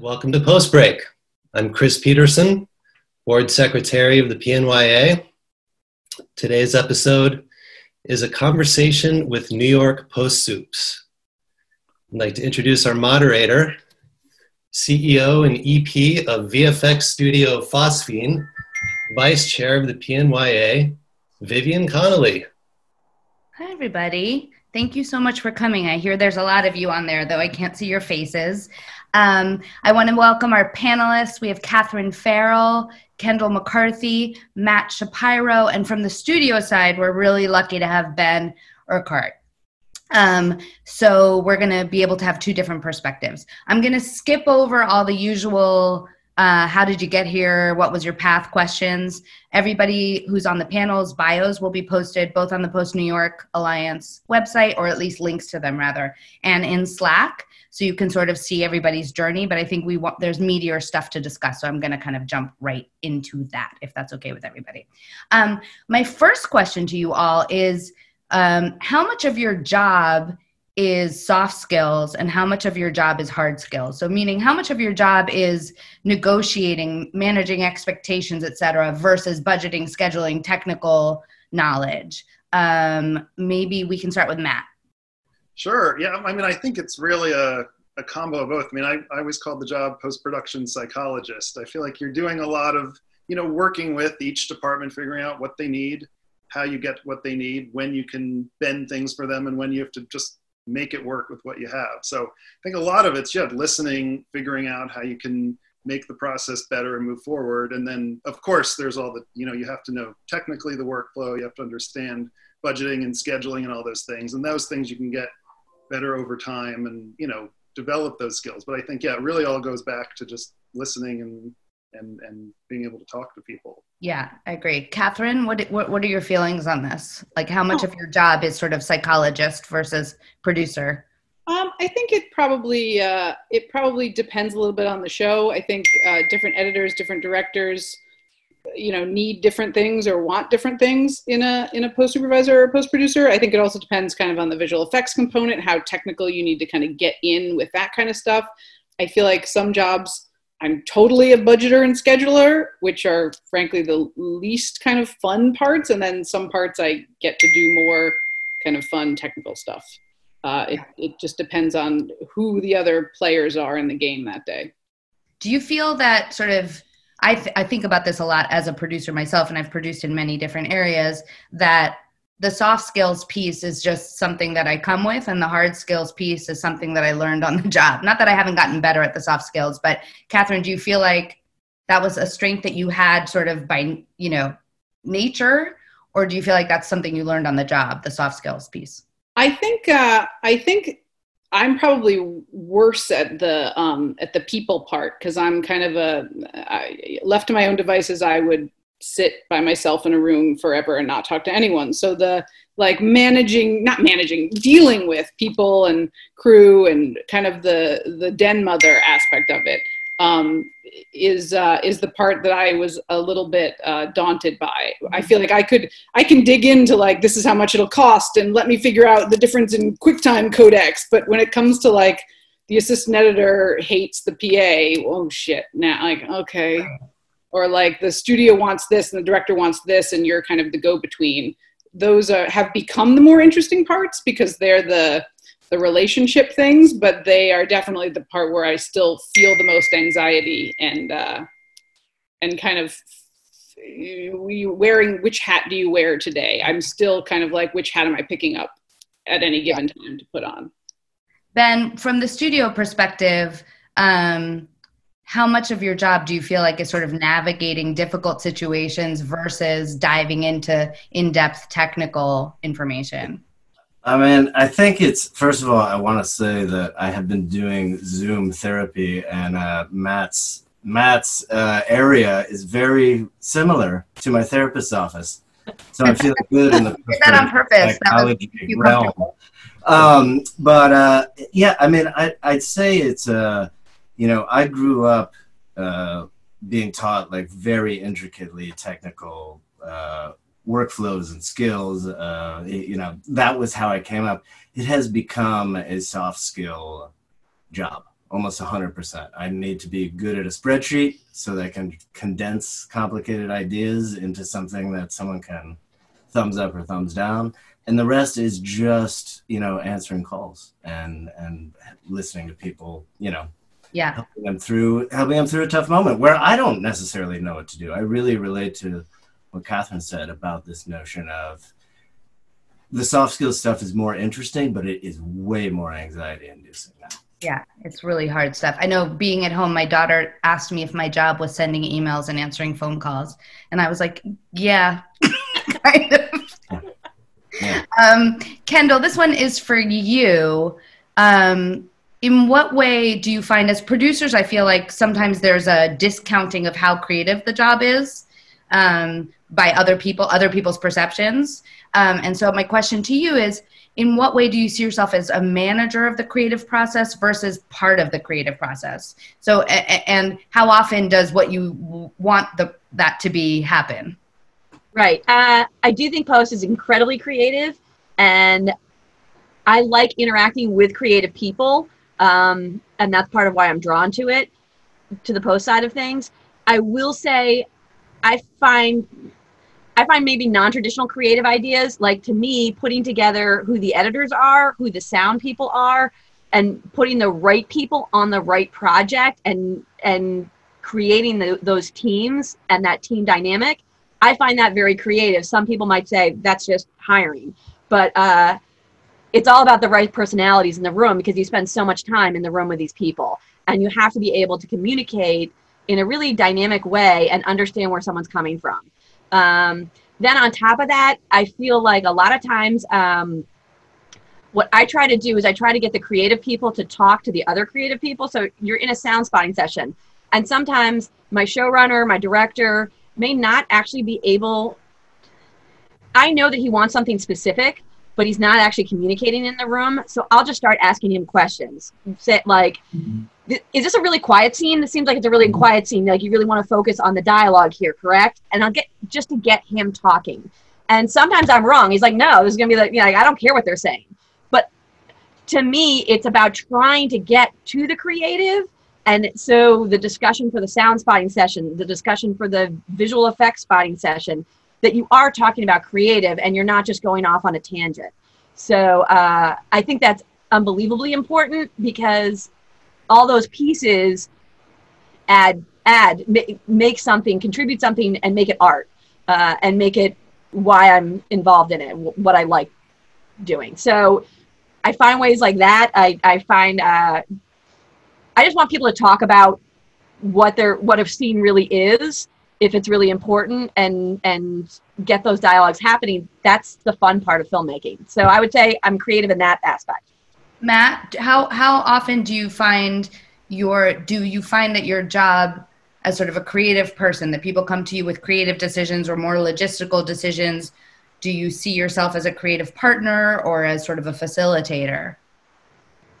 Welcome to Post Break. I'm Chris Peterson, Board Secretary of the PNYA. Today's episode is a conversation with New York Post Supes. I'd like to introduce our moderator, CEO and EP of VFX Studio Phosphene, Vice Chair of the PNYA, Vivian Connolly. Hi, everybody. Thank you so much for coming. I hear there's a lot of you on there, though I can't see your faces. Um, I want to welcome our panelists. We have Catherine Farrell, Kendall McCarthy, Matt Shapiro, and from the studio side, we're really lucky to have Ben Urquhart. Um, so we're going to be able to have two different perspectives. I'm going to skip over all the usual uh, how did you get here? What was your path questions? Everybody who's on the panel's bios will be posted both on the Post New York Alliance website, or at least links to them rather, and in Slack. So you can sort of see everybody's journey. But I think we want there's meteor stuff to discuss. So I'm going to kind of jump right into that, if that's okay with everybody. Um, my first question to you all is um, how much of your job is soft skills and how much of your job is hard skills so meaning how much of your job is negotiating managing expectations etc versus budgeting scheduling technical knowledge um, maybe we can start with matt sure yeah i mean i think it's really a, a combo of both i mean I, I always called the job post-production psychologist i feel like you're doing a lot of you know working with each department figuring out what they need how you get what they need when you can bend things for them and when you have to just make it work with what you have. So I think a lot of it's yeah, listening, figuring out how you can make the process better and move forward. And then of course there's all the, you know, you have to know technically the workflow, you have to understand budgeting and scheduling and all those things. And those things you can get better over time and, you know, develop those skills. But I think, yeah, it really all goes back to just listening and and and being able to talk to people. Yeah, I agree. Catherine, what what what are your feelings on this? Like, how much oh. of your job is sort of psychologist versus producer? Um, I think it probably uh, it probably depends a little bit on the show. I think uh, different editors, different directors, you know, need different things or want different things in a in a post supervisor or post producer. I think it also depends kind of on the visual effects component, how technical you need to kind of get in with that kind of stuff. I feel like some jobs I'm totally a budgeter and scheduler, which are frankly the least kind of fun parts. And then some parts I get to do more kind of fun technical stuff. Uh, it, it just depends on who the other players are in the game that day. Do you feel that sort of I, th- I think about this a lot as a producer myself, and I've produced in many different areas. That the soft skills piece is just something that I come with, and the hard skills piece is something that I learned on the job. Not that I haven't gotten better at the soft skills, but Catherine, do you feel like that was a strength that you had sort of by, you know, nature, or do you feel like that's something you learned on the job, the soft skills piece? I think uh, I think I'm probably worse at the um, at the people part because I'm kind of a I, left to my own devices. I would sit by myself in a room forever and not talk to anyone. So the like managing, not managing, dealing with people and crew and kind of the the den mother aspect of it um, is uh, is the part that I was a little bit uh, daunted by. I feel like I could I can dig into like this is how much it'll cost and let me figure out the difference in QuickTime codecs. But when it comes to like the assistant editor hates the PA, oh shit! Now like okay or like the studio wants this and the director wants this and you're kind of the go between those are, have become the more interesting parts because they're the the relationship things but they are definitely the part where i still feel the most anxiety and uh and kind of wearing which hat do you wear today? I'm still kind of like which hat am i picking up at any given yeah. time to put on? Ben from the studio perspective um how much of your job do you feel like is sort of navigating difficult situations versus diving into in-depth technical information i mean i think it's first of all i want to say that i have been doing zoom therapy and uh, matt's matt's uh, area is very similar to my therapist's office. So i'm feeling good in the that on purpose. Psychology realm. Um, but uh, yeah i mean I, i'd say it's uh, you know, I grew up uh, being taught like very intricately technical uh, workflows and skills. Uh, you know, that was how I came up. It has become a soft skill job. almost 100%. I need to be good at a spreadsheet so that I can condense complicated ideas into something that someone can thumbs up or thumbs down. And the rest is just, you know, answering calls and and listening to people, you know, yeah, helping them through helping them through a tough moment where I don't necessarily know what to do. I really relate to what Catherine said about this notion of the soft skills stuff is more interesting, but it is way more anxiety inducing now. Yeah, it's really hard stuff. I know being at home, my daughter asked me if my job was sending emails and answering phone calls. And I was like, yeah, kind of. Yeah. Um, Kendall, this one is for you. Um, in what way do you find as producers, I feel like sometimes there's a discounting of how creative the job is um, by other people, other people's perceptions. Um, and so my question to you is, in what way do you see yourself as a manager of the creative process versus part of the creative process? So and how often does what you want the that to be happen? Right. Uh, i do think post is incredibly creative and i like interacting with creative people um, and that's part of why i'm drawn to it to the post side of things. I will say i find I find maybe non-traditional creative ideas, like to me, putting together who the editors are, who the sound people are, and putting the right people on the right project and and creating the, those teams and that team dynamic. I find that very creative. Some people might say that's just hiring, but uh, it's all about the right personalities in the room because you spend so much time in the room with these people, and you have to be able to communicate in a really dynamic way and understand where someone's coming from. Um, then on top of that, I feel like a lot of times um, what I try to do is I try to get the creative people to talk to the other creative people. So you're in a sound spotting session, and sometimes my showrunner, my director may not actually be able. I know that he wants something specific, but he's not actually communicating in the room. So I'll just start asking him questions. Like, mm-hmm is this a really quiet scene? This seems like it's a really quiet scene. Like you really want to focus on the dialogue here, correct? And I'll get just to get him talking. And sometimes I'm wrong. He's like, no, this is gonna be like, you know, like I don't care what they're saying. But to me, it's about trying to get to the creative. And so the discussion for the sound spotting session, the discussion for the visual effects spotting session, that you are talking about creative and you're not just going off on a tangent. So uh, I think that's unbelievably important because all those pieces add add make something contribute something and make it art uh, and make it why i'm involved in it what i like doing. So i find ways like that. I, I find uh, i just want people to talk about what their what a scene really is if it's really important and and get those dialogues happening. That's the fun part of filmmaking. So i would say i'm creative in that aspect Matt, how how often do you find your do you find that your job as sort of a creative person that people come to you with creative decisions or more logistical decisions? Do you see yourself as a creative partner or as sort of a facilitator?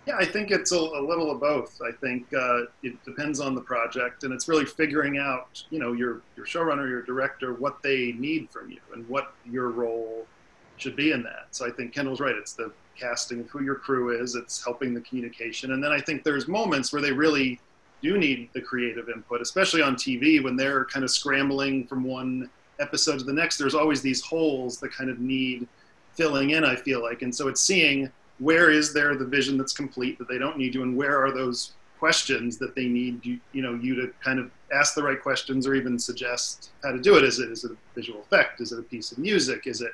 Yeah, I think it's a, a little of both. I think uh, it depends on the project, and it's really figuring out, you know, your your showrunner, your director, what they need from you, and what your role should be in that. So I think Kendall's right. It's the casting who your crew is. It's helping the communication, and then I think there's moments where they really do need the creative input, especially on TV when they're kind of scrambling from one episode to the next. There's always these holes that kind of need filling in. I feel like, and so it's seeing where is there the vision that's complete that they don't need you, and where are those questions that they need you, you know, you to kind of ask the right questions or even suggest how to do it. Is it is it a visual effect? Is it a piece of music? Is it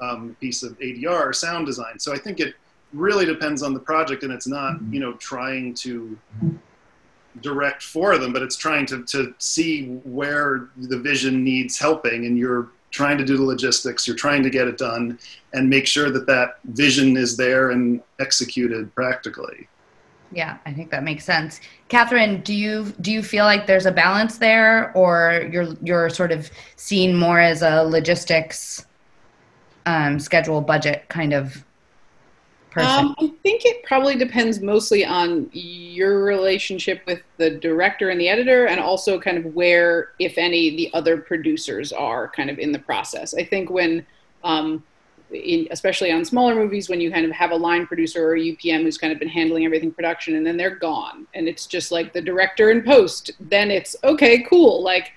um, piece of ADR or sound design. So I think it really depends on the project, and it's not you know trying to direct for them, but it's trying to to see where the vision needs helping, and you're trying to do the logistics. You're trying to get it done and make sure that that vision is there and executed practically. Yeah, I think that makes sense. Catherine, do you do you feel like there's a balance there, or you're you're sort of seen more as a logistics um, schedule budget kind of person? Um, I think it probably depends mostly on your relationship with the director and the editor, and also kind of where, if any, the other producers are kind of in the process. I think when um, in, especially on smaller movies when you kind of have a line producer or a UPM who's kind of been handling everything production and then they're gone and it's just like the director in post then it's okay cool like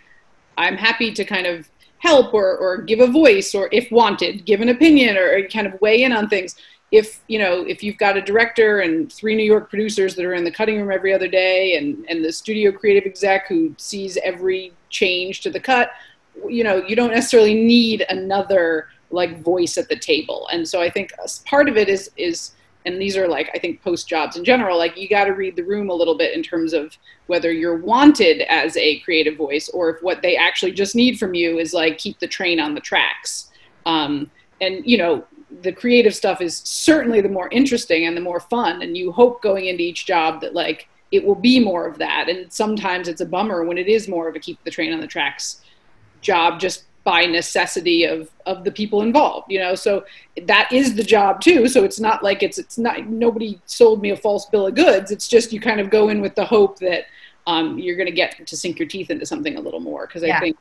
I'm happy to kind of help or, or give a voice or if wanted give an opinion or, kind of weigh in on things. If you know if you've got a director and three new york producers that are in the cutting room every other day and and the studio creative exec who sees every change to the cut you know you don't necessarily need another like voice at the table. And so i think part of it is is and these are like i think post jobs in general like you got to read the room a little bit in terms of whether you're wanted as a creative voice or if what they actually just need from you is like keep the train on the tracks. Um, and you know the creative stuff is certainly the more interesting and the more fun and you hope going into each job that like it will be more of that. And sometimes it's a bummer when it is more of a keep the train on the tracks job just by necessity of of the people involved you know? So that is the job too. So it's not like it's it's not nobody sold me a false bill of goods. It's just you kind of go in with the hope that um, you're going to get to sink your teeth into something a little more. Because i Yeah. think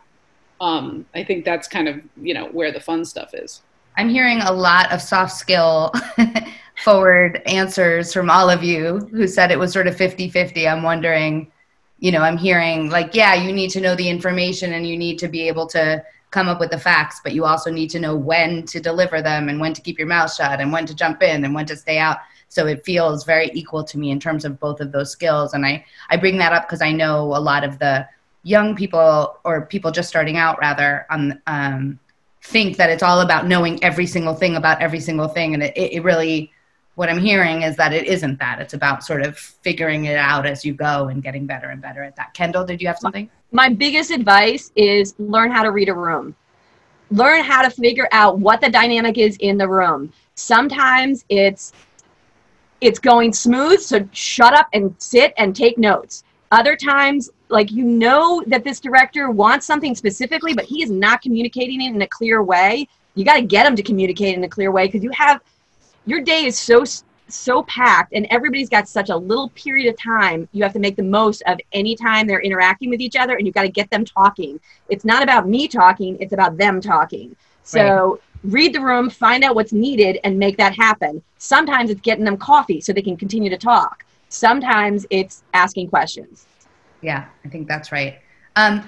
um, i think that's kind of you know where the fun stuff is. I'm hearing a lot of soft skill forward answers from all of you who said it was sort of 50 50. I'm wondering, you know, I'm hearing like, yeah, you need to know the information and you need to be able to come up with the facts, but you also need to know when to deliver them and when to keep your mouth shut and when to jump in and when to stay out. So it feels very equal to me in terms of both of those skills. And I, I bring that up because I know a lot of the young people or people just starting out rather on um, think that it's all about knowing every single thing about every single thing and it, it really what i'm hearing is that it isn't that it's about sort of figuring it out as you go and getting better and better at that kendall did you have something my biggest advice is learn how to read a room. Learn how to figure out what the dynamic is in the room. Sometimes it's it's going smooth, so shut up and sit and take notes. Other times, like you know that this director wants something specifically, but he is not communicating it in a clear way. You got to get him to communicate in a clear way because you have your day is so so packed and everybody's got such a little period of time you have to make the most of any time they're interacting with each other and you've got to get them talking. It's not about me talking it's about them talking. So read the room find out what's needed and make that happen. Sometimes it's getting them coffee so they can continue to talk. Sometimes it's asking questions. Yeah i think that's right um,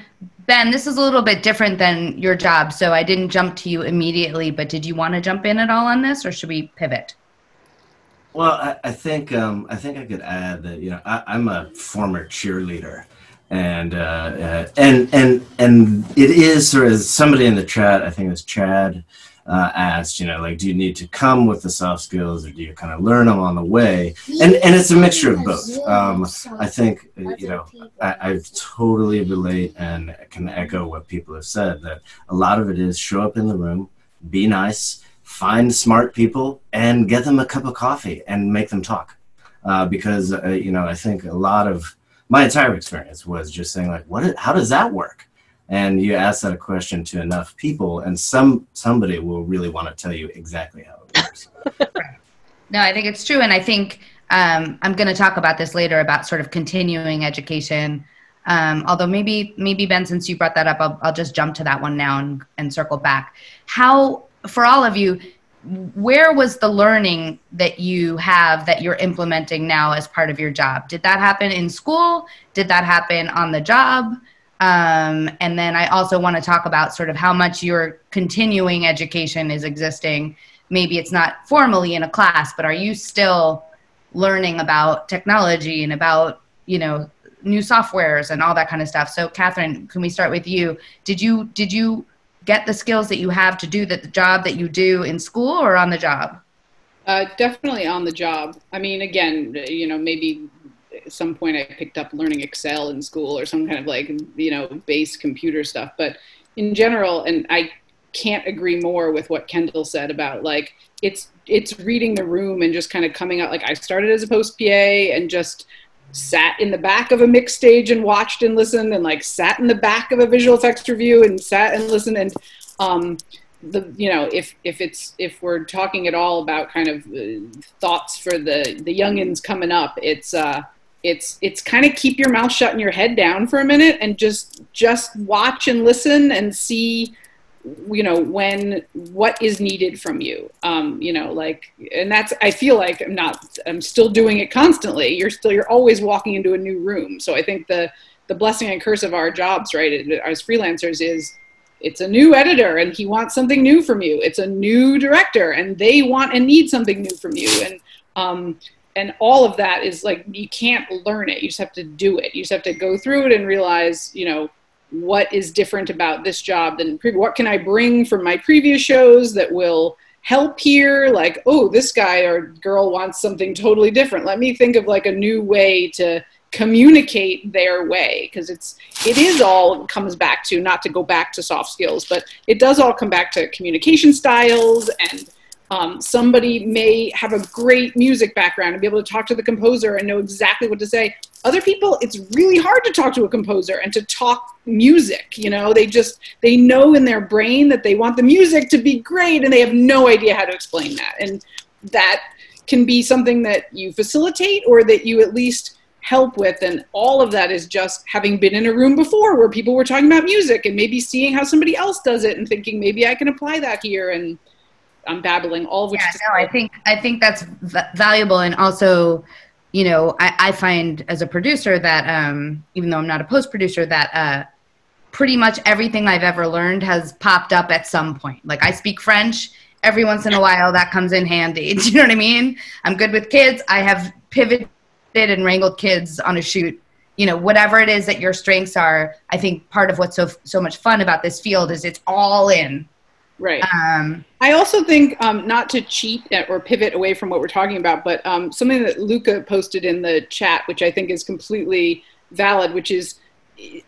ben this is a little bit different than your job so i didn't jump to you immediately but did you want to jump in at all on this or should we pivot Well, I, I think um, I think I could add that you know I, I'm a former cheerleader, and uh, uh, and and and it is sort of somebody in the chat. I think it was Chad uh, asked, you know, like, do you need to come with the soft skills, or do you kind of learn them on the way? And and it's a mixture of both. Um, I think uh, you know I, I totally relate and can echo what people have said that a lot of it is show up in the room, be nice, find smart people, and get them a cup of coffee and make them talk. Uh, because uh, you know I think a lot of my entire experience was just saying like, what? How does that work? And you ask that question to enough people, and some somebody will really want to tell you exactly how it works. No, I think it's true. And I think um, I'm going to talk about this later about sort of continuing education. Um, although maybe, maybe Ben, since you brought that up, I'll, I'll just jump to that one now and, and circle back. How, for all of you, where was the learning that you have that you're implementing now as part of your job? Did that happen in school? Did that happen on the job? Um, and then I also want to talk about sort of how much your continuing education is existing. Maybe it's not formally in a class, but are you still learning about technology and about, you know, new softwares and all that kind of stuff? So Catherine, can we start with you? Did you, did you get the skills that you have to do the, the job that you do in school or on the job? Uh, definitely on the job. I mean, again, you know, maybe at some point I picked up learning Excel in school or some kind of like, you know, base computer stuff. But in general, and I can't agree more with what Kendall said about like it's it's reading the room and just kind of coming out. Like I started as a post PA and just sat in the back of a mix stage and watched and listened, and like sat in the back of a visual effects review and sat and listened and. Um, the you know if if it's if we're talking at all about kind of uh, thoughts for the the youngins coming up it's uh it's it's kind of keep your mouth shut and your head down for a minute and just just watch and listen and see you know when what is needed from you. Um, you know like and that's i feel like i'm not i'm still doing it constantly. You're still you're always walking into a new room. So i think the the blessing and curse of our jobs right as freelancers is it's a new editor and he wants something new from you. It's a new director and they want and need something new from you. And um, and all of that is like you can't learn it. You just have to do it. You just have to go through it and realize you know what is different about this job than pre- what can I bring from my previous shows that will help here? Like oh this guy or girl wants something totally different. Let me think of like a new way to communicate their way because it's it is all comes back to not to go back to soft skills but it does all come back to communication styles and um, somebody may have a great music background and be able to talk to the composer and know exactly what to say. Other people, it's really hard to talk to a composer and to talk music. You know, they just they know in their brain that they want the music to be great, and they have no idea how to explain that. And that can be something that you facilitate or that you at least help with and all of that is just having been in a room before where people were talking about music and maybe seeing how somebody else does it and thinking maybe I can apply that here and I'm babbling, all of which. Yeah, no, I think I think that's v- valuable, and also, you know, I, I find as a producer that um, even though I'm not a post producer, that uh, pretty much everything I've ever learned has popped up at some point. Like I speak French. Every once in a while, that comes in handy. Do you know what I mean? I'm good with kids. I have pivoted and wrangled kids on a shoot you know whatever it is that your strengths are i think part of what's so so much fun about this field is it's all in Right. Um, I also think um, not to cheat or pivot away from what we're talking about, but um, something that Luca posted in the chat, which I think is completely valid, which is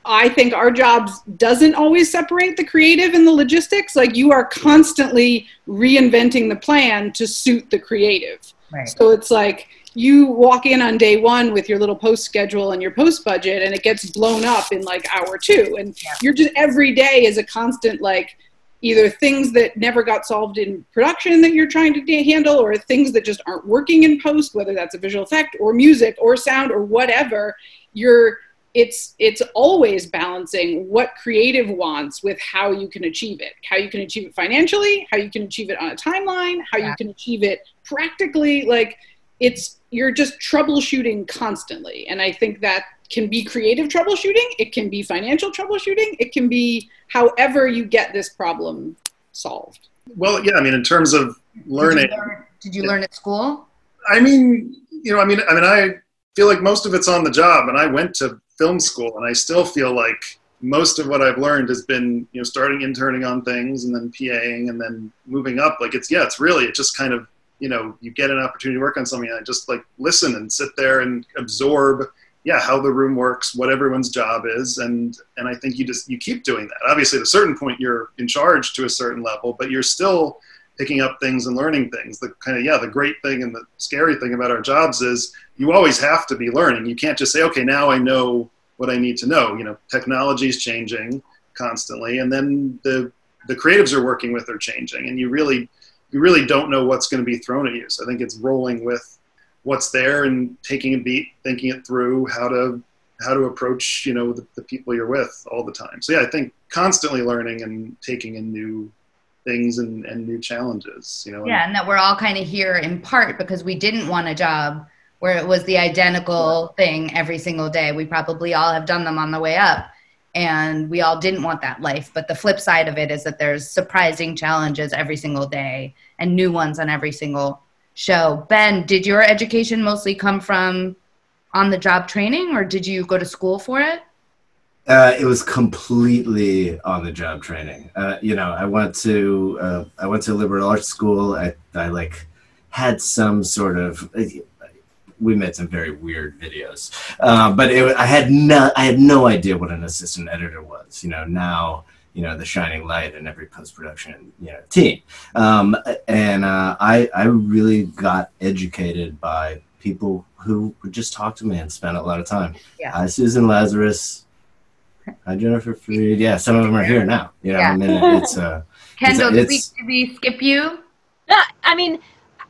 I think our jobs doesn't always separate the creative and the logistics. Like you are constantly reinventing the plan to suit the creative. Right. So it's like you walk in on day one with your little post schedule and your post budget, and it gets blown up in like hour two, and yeah. you're just every day is a constant like either things that never got solved in production that you're trying to handle or things that just aren't working in post whether that's a visual effect or music or sound or whatever you're it's it's always balancing what creative wants with how you can achieve it how you can achieve it financially how you can achieve it on a timeline how yeah. you can achieve it practically like it's you're just troubleshooting constantly and i think that can be creative troubleshooting, it can be financial troubleshooting, it can be however you get this problem solved. Well, yeah, I mean, in terms of learning. Did you learn, did you learn at school? I mean, you know, I mean, I mean, I feel like most of it's on the job, and I went to film school, and I still feel like most of what I've learned has been, you know, starting interning on things, and then PAing, and then moving up. Like it's, yeah, it's really, it just kind of, you know, you get an opportunity to work on something, and I just like listen and sit there and absorb yeah how the room works what everyone's job is and and i think you just you keep doing that. Obviously at a certain point you're in charge to a certain level but you're still picking up things and learning things. The kind of yeah the great thing and the scary thing about our jobs is you always have to be learning. You can't just say okay now i know what i need to know. You know technology is changing constantly and then the the creatives are working with are changing and you really you really don't know what's going to be thrown at you. So i think it's rolling with what's there and taking a beat, thinking it through, how to how to approach you know the, the, people you're with all the time. So yeah, I think constantly learning and taking in new things and, and new challenges. You know. Yeah, and that we're all kind of here in part because we didn't want a job where it was the identical thing every single day. We probably all have done them on the way up. And we all didn't want that life. But the flip side of it is that there's surprising challenges every single day and new ones on every single show. Ben, did your education mostly come from on the job training or did you go to school for it? Uh, it was completely on the job training. Uh, you know, I went to uh, I went to liberal arts school. I, I like had some sort of. We made some very weird videos, uh, but it, I had no I had no idea what an assistant editor was. You know, now you know the shining light in every post production you know team um, and uh, I I really got educated by people who would just talk to me and spend a lot of time. Yeah. Hi Susan Lazarus. Hi Jennifer Freed. Yeah, some of them are here now. You know, yeah. I mean it's uh Kendall, it's, it's, did we skip you? Yeah, I mean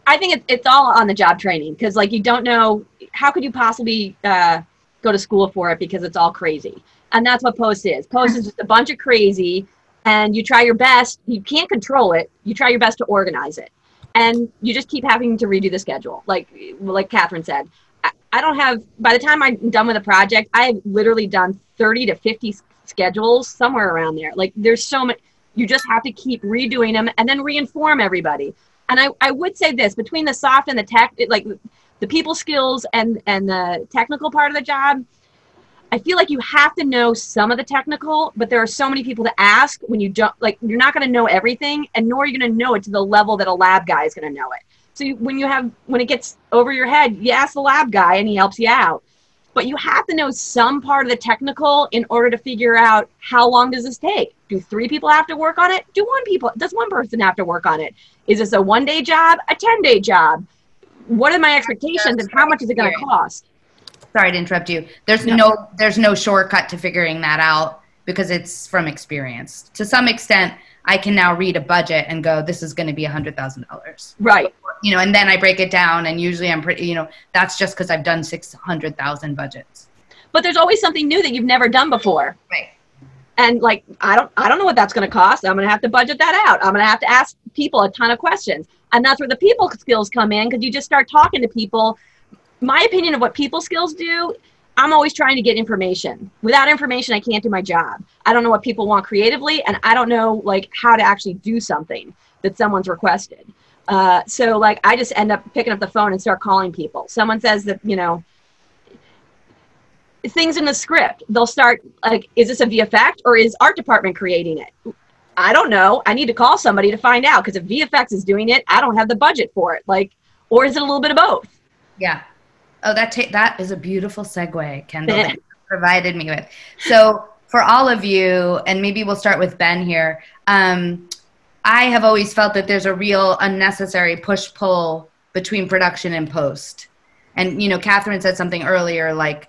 I think it's it's all on the job training because like you don't know how could you possibly uh, go to school for it because it's all crazy and that's what post is post is just a bunch of crazy and you try your best. You can't control it. You try your best to organize it, and you just keep having to redo the schedule. Like like Catherine said, I, I don't have. By the time I'm done with a project, I have literally done 30 to 50 schedules somewhere around there. Like there's so much. You just have to keep redoing them and then reinform everybody. And I, I would say this between the soft and the tech, it, like the people skills and and the technical part of the job I feel like you have to know some of the technical, but there are so many people to ask when you don't like you're not going to know everything, and nor are you going to know it to the level that a lab guy is going to know it. So you, when you have when it gets over your head, you ask the lab guy, and he helps you out. But you have to know some part of the technical in order to figure out how long does this take. Do three people have to work on it? Do one people? Does one person have to work on it? Is this a one day job? A ten day job? What are my expectations, and how much is it going to cost? Sorry to interrupt you. There's no there's no shortcut to figuring that out because it's from experience. To some extent, I can now read a budget and go, this is going to be a hundred thousand dollars. Right. You know, and then I break it down, and usually I'm pretty. You know, that's just because I've done six hundred thousand budgets. But there's always something new that you've never done before. Right. And like I don't I don't know what that's going to cost. I'm going to have to budget that out. I'm going to have to ask people a ton of questions. And that's where the people skills come in because you just start talking to people my opinion of what people skills do i'm always trying to get information. Without information i can't do my job. I don't know what people want creatively and i don't know like how to actually do something that someone's requested. Uh, so like i just end up picking up the phone and start calling people. Someone says that you know things in the script they'll start like is this a vfx or is art department creating it? I don't know. I need to call somebody to find out because if vfx is doing it i don't have the budget for it. Like or is it a little bit of both? Yeah Oh, that ta- that is a beautiful segue, Kendall, that you provided me with. So, for all of you, and maybe we'll start with Ben here. Um, I have always felt that there's a real unnecessary push pull between production and post. And you know, Catherine said something earlier, like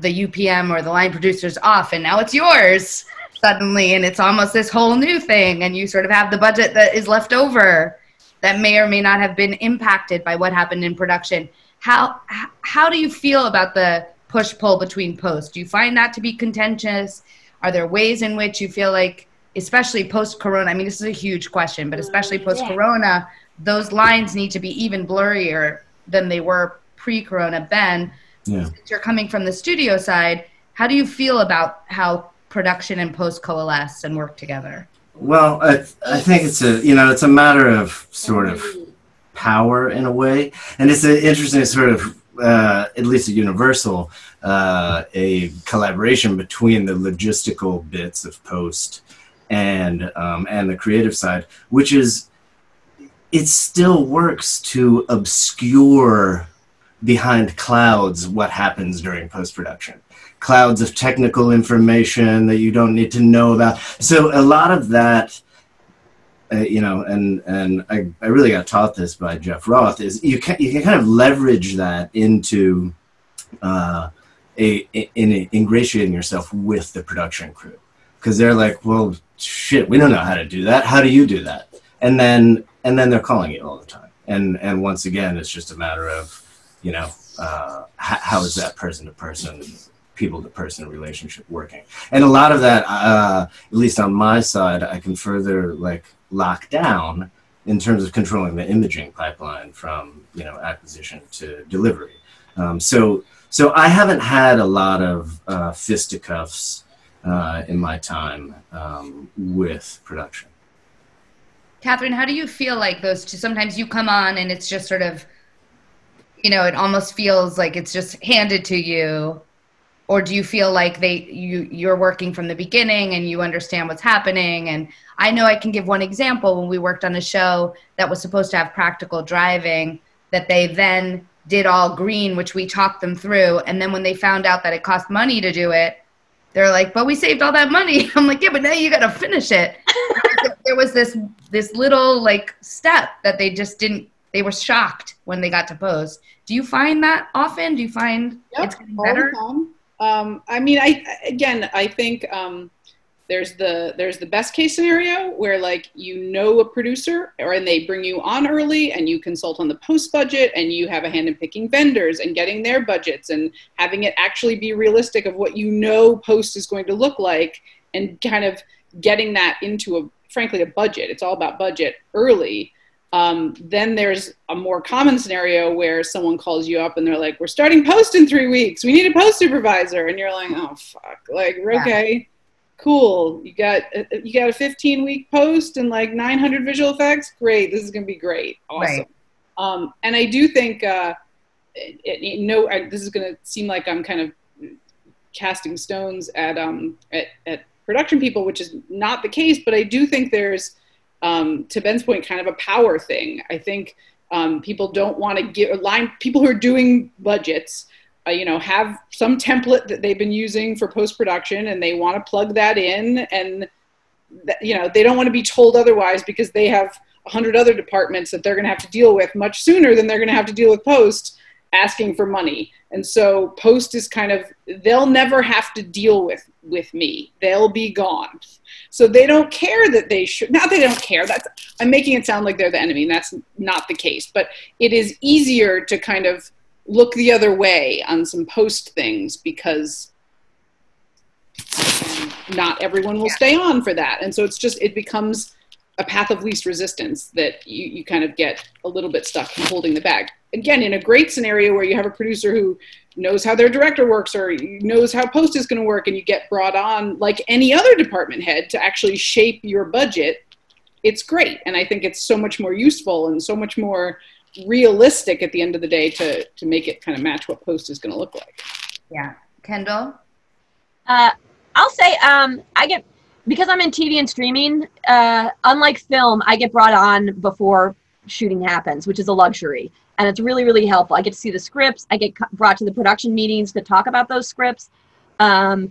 the UPM or the line producer's off, and now it's yours suddenly, and it's almost this whole new thing, and you sort of have the budget that is left over that may or may not have been impacted by what happened in production how how do you feel about the push pull between posts? Do you find that to be contentious? Are there ways in which you feel like, especially post corona? I mean, this is a huge question, but especially mm, post corona, those lines need to be even blurrier than they were pre corona. Ben, yeah. since you're coming from the studio side, how do you feel about how production and post coalesce and work together? Well, I, I think it's a you know it's a matter of sort of power in a way. And it's an interesting sort of, uh, at least a Universal, uh, a collaboration between the logistical bits of post and um, and the creative side, which is it still works to obscure behind clouds what happens during post production clouds of technical information that you don't need to know about so a lot of that uh, you know, and and I, I really got taught this by Jeff Roth is you can you can kind of leverage that into uh, a, a in ingratiating yourself with the production crew because they're like, well, shit, we don't know how to do that. How do you do that? And then and then they're calling you all the time. And and once again, it's just a matter of, you know, uh, how, how is that person to person people to person relationship working and a lot of that uh, at least on my side i can further like lock down in terms of controlling the imaging pipeline from you know acquisition to delivery. Um, so so I haven't had a lot of uh, fisticuffs uh, in my time um, with production. Catherine, how do you feel like those two? Sometimes you come on and it's just sort of, you know, it almost feels like it's just handed to you or do you feel like they you you're working from the beginning and you understand what's happening? And i know i can give one example. When we worked on a show that was supposed to have practical driving that they then did all green which we talked them through. And then when they found out that it cost money to do it they're like but we saved all that money. I'm like yeah but now you got to finish it. There was this this little like step that they just didn't they were shocked when they got to post do you find that often? Do you find yep, it's getting better um, I mean, I again, I think um, there's the there's the best case scenario where like you know a producer, or and they bring you on early, and you consult on the post budget, and you have a hand in picking vendors and getting their budgets, and having it actually be realistic of what you know post is going to look like, and kind of getting that into a frankly a budget. It's all about budget early. Um, then there's a more common scenario where someone calls you up and they're like, "We're starting post in three weeks. We need a post supervisor," and you're like, "Oh fuck!" Like, okay, yeah. cool. You got you got a 15 week post and like 900 visual effects. Great. This is gonna be great. Awesome. Right. Um, and I do think, uh, it, it, no, I, this is gonna seem like I'm kind of casting stones at um at, at production people, which is not the case. But I do think there's um, to Ben's point, kind of a power thing. I think um, people don't want to give line people who are doing budgets. Uh, you know, have some template that they've been using for post production, and they want to plug that in, and th- you know, they don't want to be told otherwise because they have a hundred other departments that they're going to have to deal with much sooner than they're going to have to deal with post asking for money. And so post is kind of they'll never have to deal with with me. They'll be gone. So they don't care that they should not they don't care. That's I'm making it sound like they're the enemy, and that's not the case. But it is easier to kind of look the other way on some post things because not everyone will stay on for that. And so it's just it becomes a path of least resistance that you, you kind of get a little bit stuck in holding the bag. Again, in a great scenario where you have a producer who knows how their director works or knows how post is going to work and you get brought on like any other department head to actually shape your budget, it's great. And I think it's so much more useful and so much more realistic at the end of the day to, to make it kind of match what post is going to look like. Yeah. Kendall? Uh, I'll say um, I get because I'm in TV and streaming, uh, unlike film, I get brought on before shooting happens, which is a luxury. And it's really, really helpful. I get to see the scripts. I get brought to the production meetings to talk about those scripts. Um,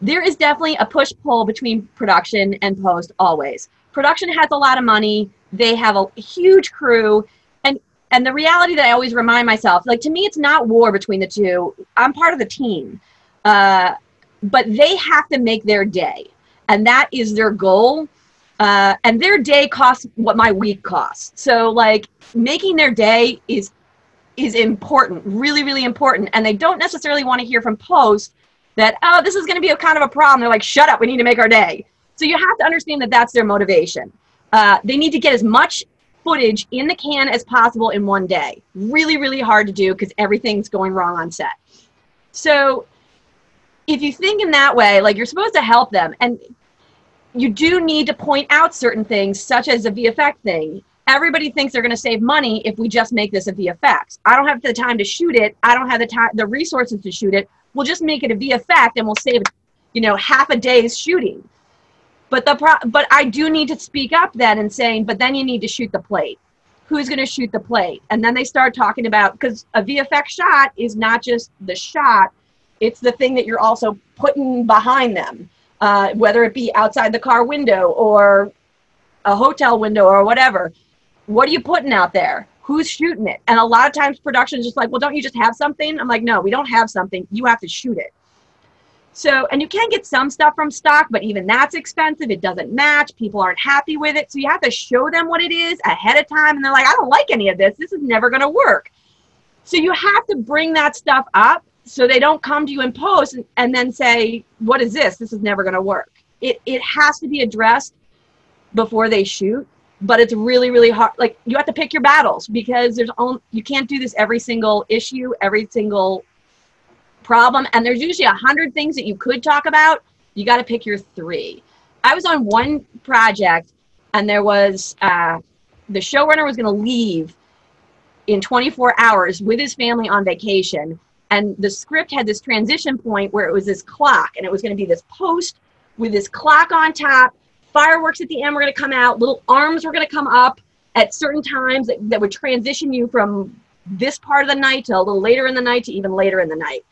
there is definitely a push pull between production and post always. Production has a lot of money. They have a huge crew. And, and the reality that I always remind myself, like to me, it's not war between the two. I'm part of the team. Uh, but they have to make their day and that is their goal. Uh, and their day costs what my week costs. So like making their day is is important, really, really important. And they don't necessarily want to hear from post that oh this is going to be a kind of a problem. They're like shut up, we need to make our day. So you have to understand that that's their motivation. Uh, they need to get as much footage in the can as possible in one day. Really, really hard to do because everything's going wrong on set. So if you think in that way, like you're supposed to help them, and you do need to point out certain things, such as a VFX thing. Everybody thinks they're going to save money if we just make this a VFX. I don't have the time to shoot it. I don't have the time, the resources to shoot it. We'll just make it a VFX, and we'll save, you know, half a day's shooting. But the pro- but I do need to speak up then and saying, but then you need to shoot the plate. Who's going to shoot the plate? And then they start talking about because a VFX shot is not just the shot it's the thing that you're also putting behind them, uh, whether it be outside the car window or a hotel window or whatever. What are you putting out there? Who's shooting it? And a lot of times production is just like, well, don't you just have something? I'm like, no, we don't have something. You have to shoot it. So, and you can get some stuff from stock, but even that's expensive. It doesn't match. People aren't happy with it. So you have to show them what it is ahead of time. And they're like, I don't like any of this. This is never going to work. So you have to bring that stuff up so they don't come to you in post and, and then say what is this? This is never going to work. It, it has to be addressed before they shoot but it's really really hard like you have to pick your battles because there's only you can't do this every single issue every single problem and there's usually a hundred things that you could talk about. You got to pick your three. I was on one project and there was uh, the showrunner was going to leave in 24 hours with his family on vacation and the script had this transition point where it was this clock and it was going to be this post with this clock on top fireworks at the end were going to come out little arms were going to come up at certain times that, that would transition you from this part of the night to a little later in the night to even later in the night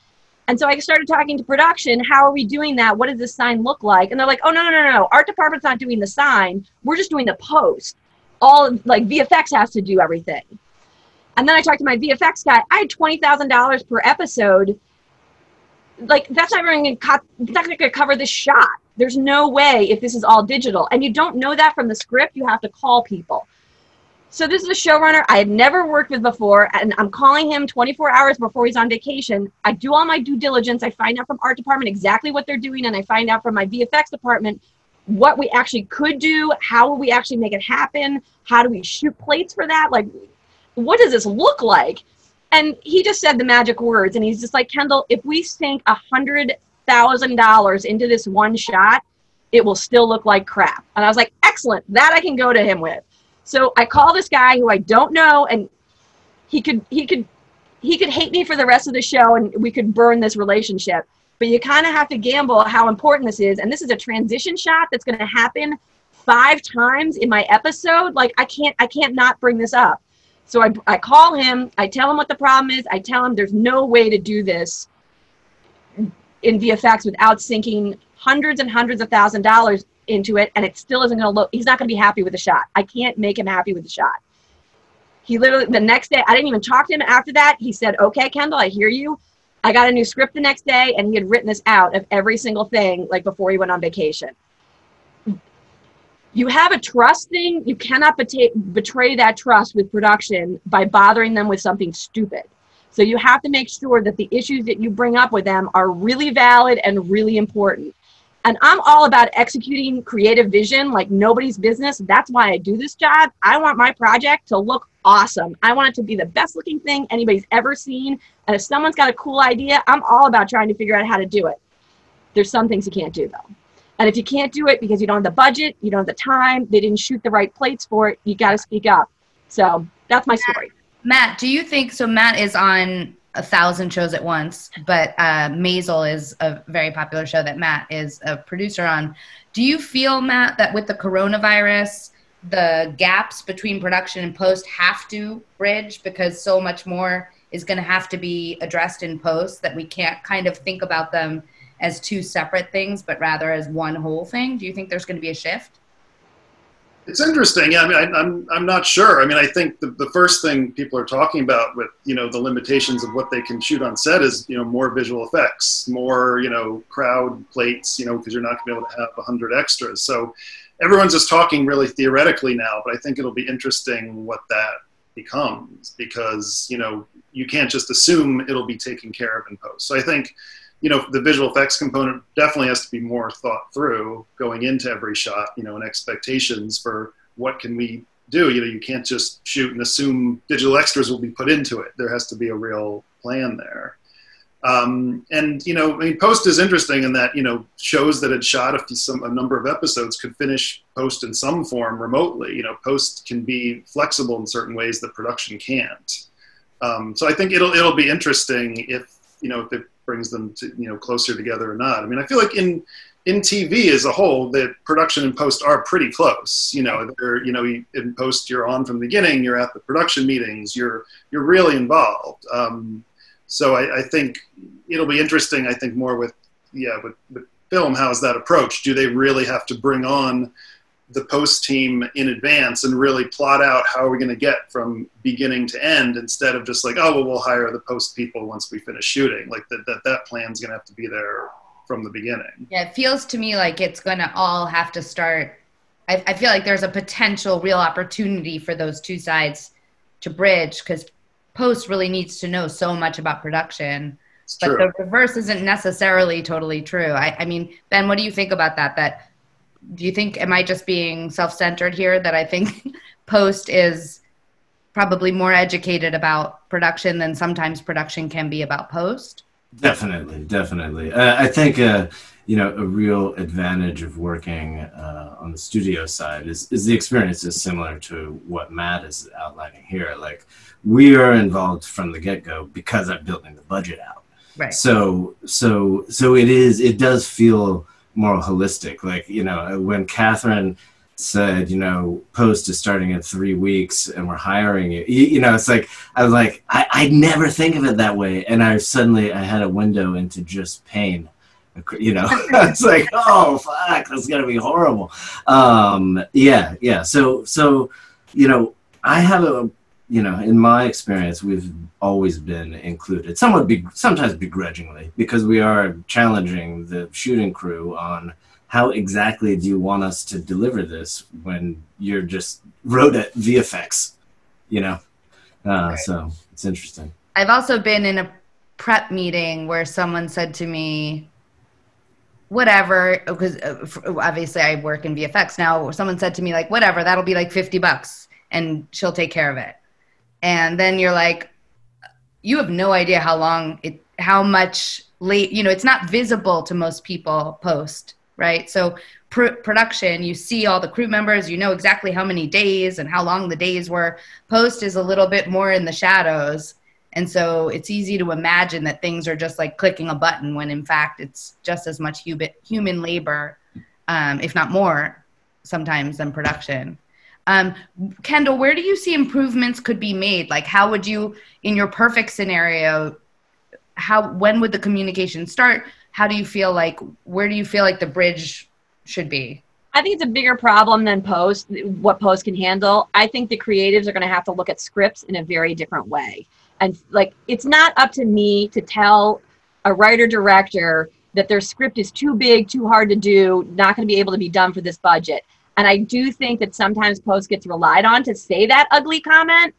and so I started talking to production. How are we doing that? What does this sign look like? And they're like, oh, no, no, no, no. Art department's not doing the sign. We're just doing the post. All like VFX has to do everything. And then I talked to my VFX guy. I had twenty thousand dollars per episode. Like that's not not going to cover this shot. There's no way if this is all digital, and you don't know that from the script. You have to call people. So this is a showrunner I had never worked with before, and I'm calling him 24 hours before he's on vacation. I do all my due diligence. I find out from art department exactly what they're doing, and I find out from my VFX department what we actually could do, how will we actually make it happen, how do we shoot plates for that, like what does this look like? And he just said the magic words, and he's just like, Kendall, if we sink a hundred thousand dollars into this one shot, it will still look like crap. And I was like, excellent, that I can go to him with. So I call this guy who I don't know, and he could he could he could hate me for the rest of the show, and we could burn this relationship. But you kind of have to gamble how important this is, and this is a transition shot that's going to happen five times in my episode. Like I can't I can't not bring this up. So I, I call him, I tell him what the problem is, I tell him there's no way to do this in VFX without sinking hundreds and hundreds of thousand dollars into it, and it still isn't going to look. He's not going to be happy with the shot. I can't make him happy with the shot. He literally the next day. I didn't even talk to him after that. He said, "Okay, Kendall, I hear you." I got a new script the next day, and he had written this out of every single thing, like before he went on vacation. You have a trust thing. You cannot betray, betray that trust with production by bothering them with something stupid. So you have to make sure that the issues that you bring up with them are really valid and really important. And I'm all about executing creative vision like nobody's business. That's why I do this job. I want my project to look awesome. I want it to be the best looking thing anybody's ever seen. And if someone's got a cool idea, I'm all about trying to figure out how to do it. There's some things you can't do though. And if you can't do it because you don't have the budget, you don't have the time, they didn't shoot the right plates for it, you got to speak up. So that's my story. Matt, do you think so? Matt is on a thousand shows at once, but uh, Maisel is a very popular show that Matt is a producer on. Do you feel, Matt, that with the coronavirus, the gaps between production and post have to bridge because so much more is going to have to be addressed in post that we can't kind of think about them as two separate things, but rather as one whole thing? Do you think there's going to be a shift? It's interesting. Yeah, I mean, I, am I'm, I'm not sure. I mean, I think the, the first thing people are talking about with you know the limitations of what they can shoot on set is you know more visual effects, more you know crowd plates, you know, because you're not going to be able to have hundred extras. So everyone's just talking really theoretically now, but I think it'll be interesting what that becomes because you know you can't just assume it'll be taken care of in post. So I think you know, the visual effects component definitely has to be more thought through going into every shot, you know, and expectations for what can we do. You know, you can't just shoot and assume digital extras will be put into it. There has to be a real plan there. Um, and you know, I mean, post is interesting in that you know shows that had shot a, some, a number of episodes could finish post in some form remotely. You know, post can be flexible in certain ways that production can't. Um, so I think it'll it'll be interesting if you know if it brings them to you know closer together or not. I mean, I feel like in in TV as a whole, the production and post are pretty close. You know, they're, you know, in post you're on from the beginning. You're at the production meetings. You're you're really involved. Um, so I, I, think it'll be interesting. I think more with yeah with, with film. How is that approach? Do they really have to bring on the post team in advance and really plot out how are we going to get from beginning to end instead of just like oh well we'll hire the post people once we finish shooting. Like that that, that plan's going to have to be there from the beginning. Yeah it feels to me like it's going to all have to start I, I feel like there's a potential real opportunity for those two sides to bridge because post really needs to know so much about production. It's but true. the reverse isn't necessarily totally true. I, I mean ben what do you think about that that do you think am i just being self-centered here that i think post is probably more educated about production than sometimes production can be about post? Definitely definitely. Uh, i think uh, you know a real advantage of working uh, on the studio side is, is the experience is similar to what matt is outlining here. Like we are involved from the get-go because i'm building the budget out. Right. So so so it is it does feel more holistic. Like, you know, when Catherine said, you know, post is starting in three weeks and we're hiring you, you, you know, it's like, I was like, I, I never think of it that way. And I suddenly, I had a window into just pain you know it's like oh fuck that's gonna be horrible um yeah yeah so so you know i have a you know, in my experience, we've always been included, somewhat be- sometimes begrudgingly, because we are challenging the shooting crew on how exactly do you want us to deliver this when you're just wrote at VFX, you know? Uh, right. So it's interesting. I've also been in a prep meeting where someone said to me, whatever because uh, obviously i work in vfx now someone said to me like whatever that'll be like 50 bucks and she'll take care of it and then you're like you have no idea how long it how much late you know it's not visible to most people post right? So pr- production you see all the crew members you know exactly how many days and how long the days were. Post is a little bit more in the shadows. And so it's easy to imagine that things are just like clicking a button when in fact it's just as much human labor um, if not more sometimes than production um, kendall where do you see improvements could be made like how would you in your perfect scenario how when would the communication start how do you feel like where do you feel like the bridge should be I think it's a bigger problem than post what post can handle. I think the creatives are going to have to look at scripts in a very different way. And like it's not up to me to tell a writer director that their script is too big, too hard to do, not going to be able to be done for this budget. And I do think that sometimes post gets relied on to say that ugly comment.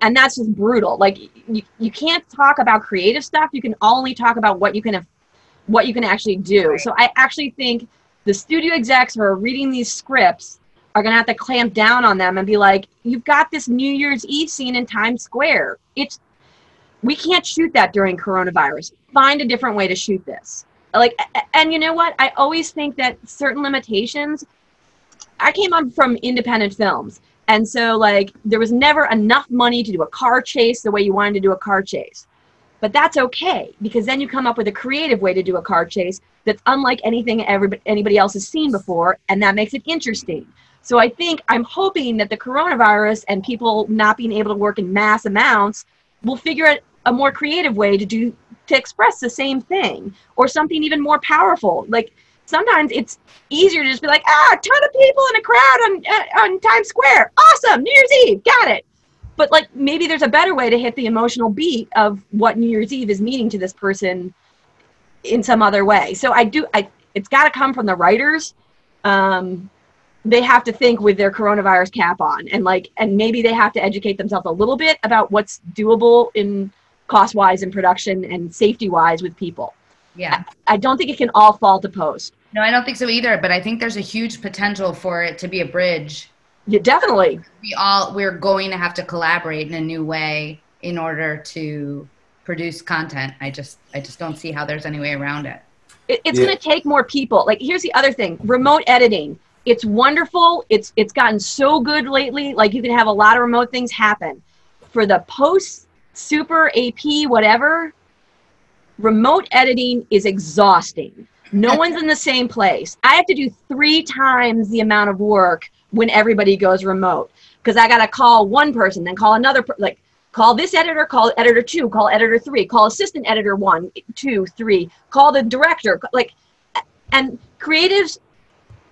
And that's just brutal. Like you, you can't talk about creative stuff. You can only talk about what you can have, what you can actually do. So i actually think the studio execs who are reading these scripts are going to have to clamp down on them and be like you've got this new year's eve scene in times square. It's we can't shoot that during coronavirus. Find a different way to shoot this. Like and you know what? I always think that certain limitations i came up from independent films and so, like, there was never enough money to do a car chase the way you wanted to do a car chase. But that's okay because then you come up with a creative way to do a car chase that's unlike anything everybody, anybody else has seen before, and that makes it interesting. So I think I'm hoping that the coronavirus and people not being able to work in mass amounts will figure out a more creative way to do to express the same thing or something even more powerful. Like sometimes it's easier to just be like, ah, a ton of people in a crowd on uh, on Times Square. Awesome, New Year's Eve, got it. But like maybe there's a better way to hit the emotional beat of what New Year's Eve is meaning to this person in some other way. So I do I it's got to come from the writers. Um, they have to think with their coronavirus cap on and like and maybe they have to educate themselves a little bit about what's doable in cost wise in production and safety wise with people yeah I, I, don't think it can all fall to post no, I don't think so either. But I think there's a huge potential for it to be a bridge. Yeah, definitely. We all we're going to have to collaborate in a new way in order to produce content. I just I just don't see how there's any way around it. it it's yeah. going to take more people. Like here's the other thing: remote editing. It's wonderful. It's it's gotten so good lately. Like you can have a lot of remote things happen. For the post super AP whatever, remote editing is exhausting no one's in the same place. I have to do three times the amount of work when everybody goes remote because I got to call one person, then call another, like call this editor, call editor two, call editor three, call assistant editor one, two, three, call the director. Like, and creatives,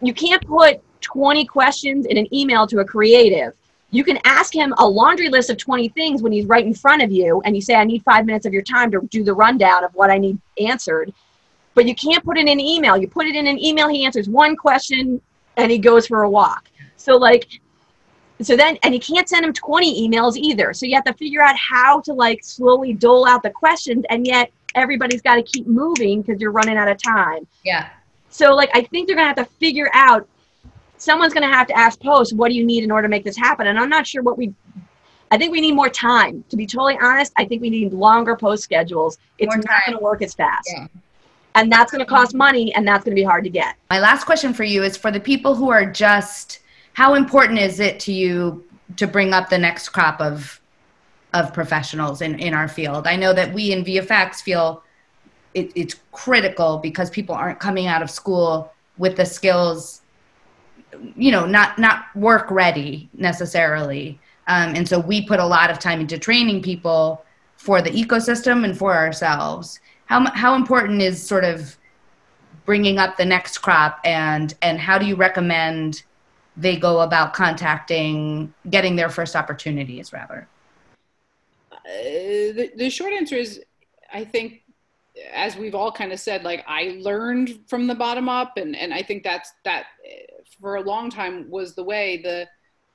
you can't put 20 questions in an email to a creative. You can ask him a laundry list of 20 things when he's right in front of you, and you say, I need five minutes of your time to do the rundown of what I need answered but you can't put it in an email. You put it in an email, he answers one question and he goes for a walk. So like so then and you can't send him 20 emails either. So you have to figure out how to like slowly dole out the questions and yet everybody's got to keep moving because you're running out of time. Yeah. So like I think they're going to have to figure out someone's going to have to ask post what do you need in order to make this happen and I'm not sure what we I think we need more time. To be totally honest, I think we need longer post schedules. It's not going to work as fast. Yeah and that's going to cost money and that's going to be hard to get my last question for you is for the people who are just how important is it to you to bring up the next crop of of professionals in in our field i know that we in vfx feel it, it's critical because people aren't coming out of school with the skills you know not not work ready necessarily. Um, and so we put a lot of time into training people for the ecosystem and for ourselves. How how important is sort of bringing up the next crop and and how do you recommend they go about contacting getting their first opportunities rather? Uh, the, the short answer is i think as we've all kind of said like i learned from the bottom up and and i think that's that for a long time was the way the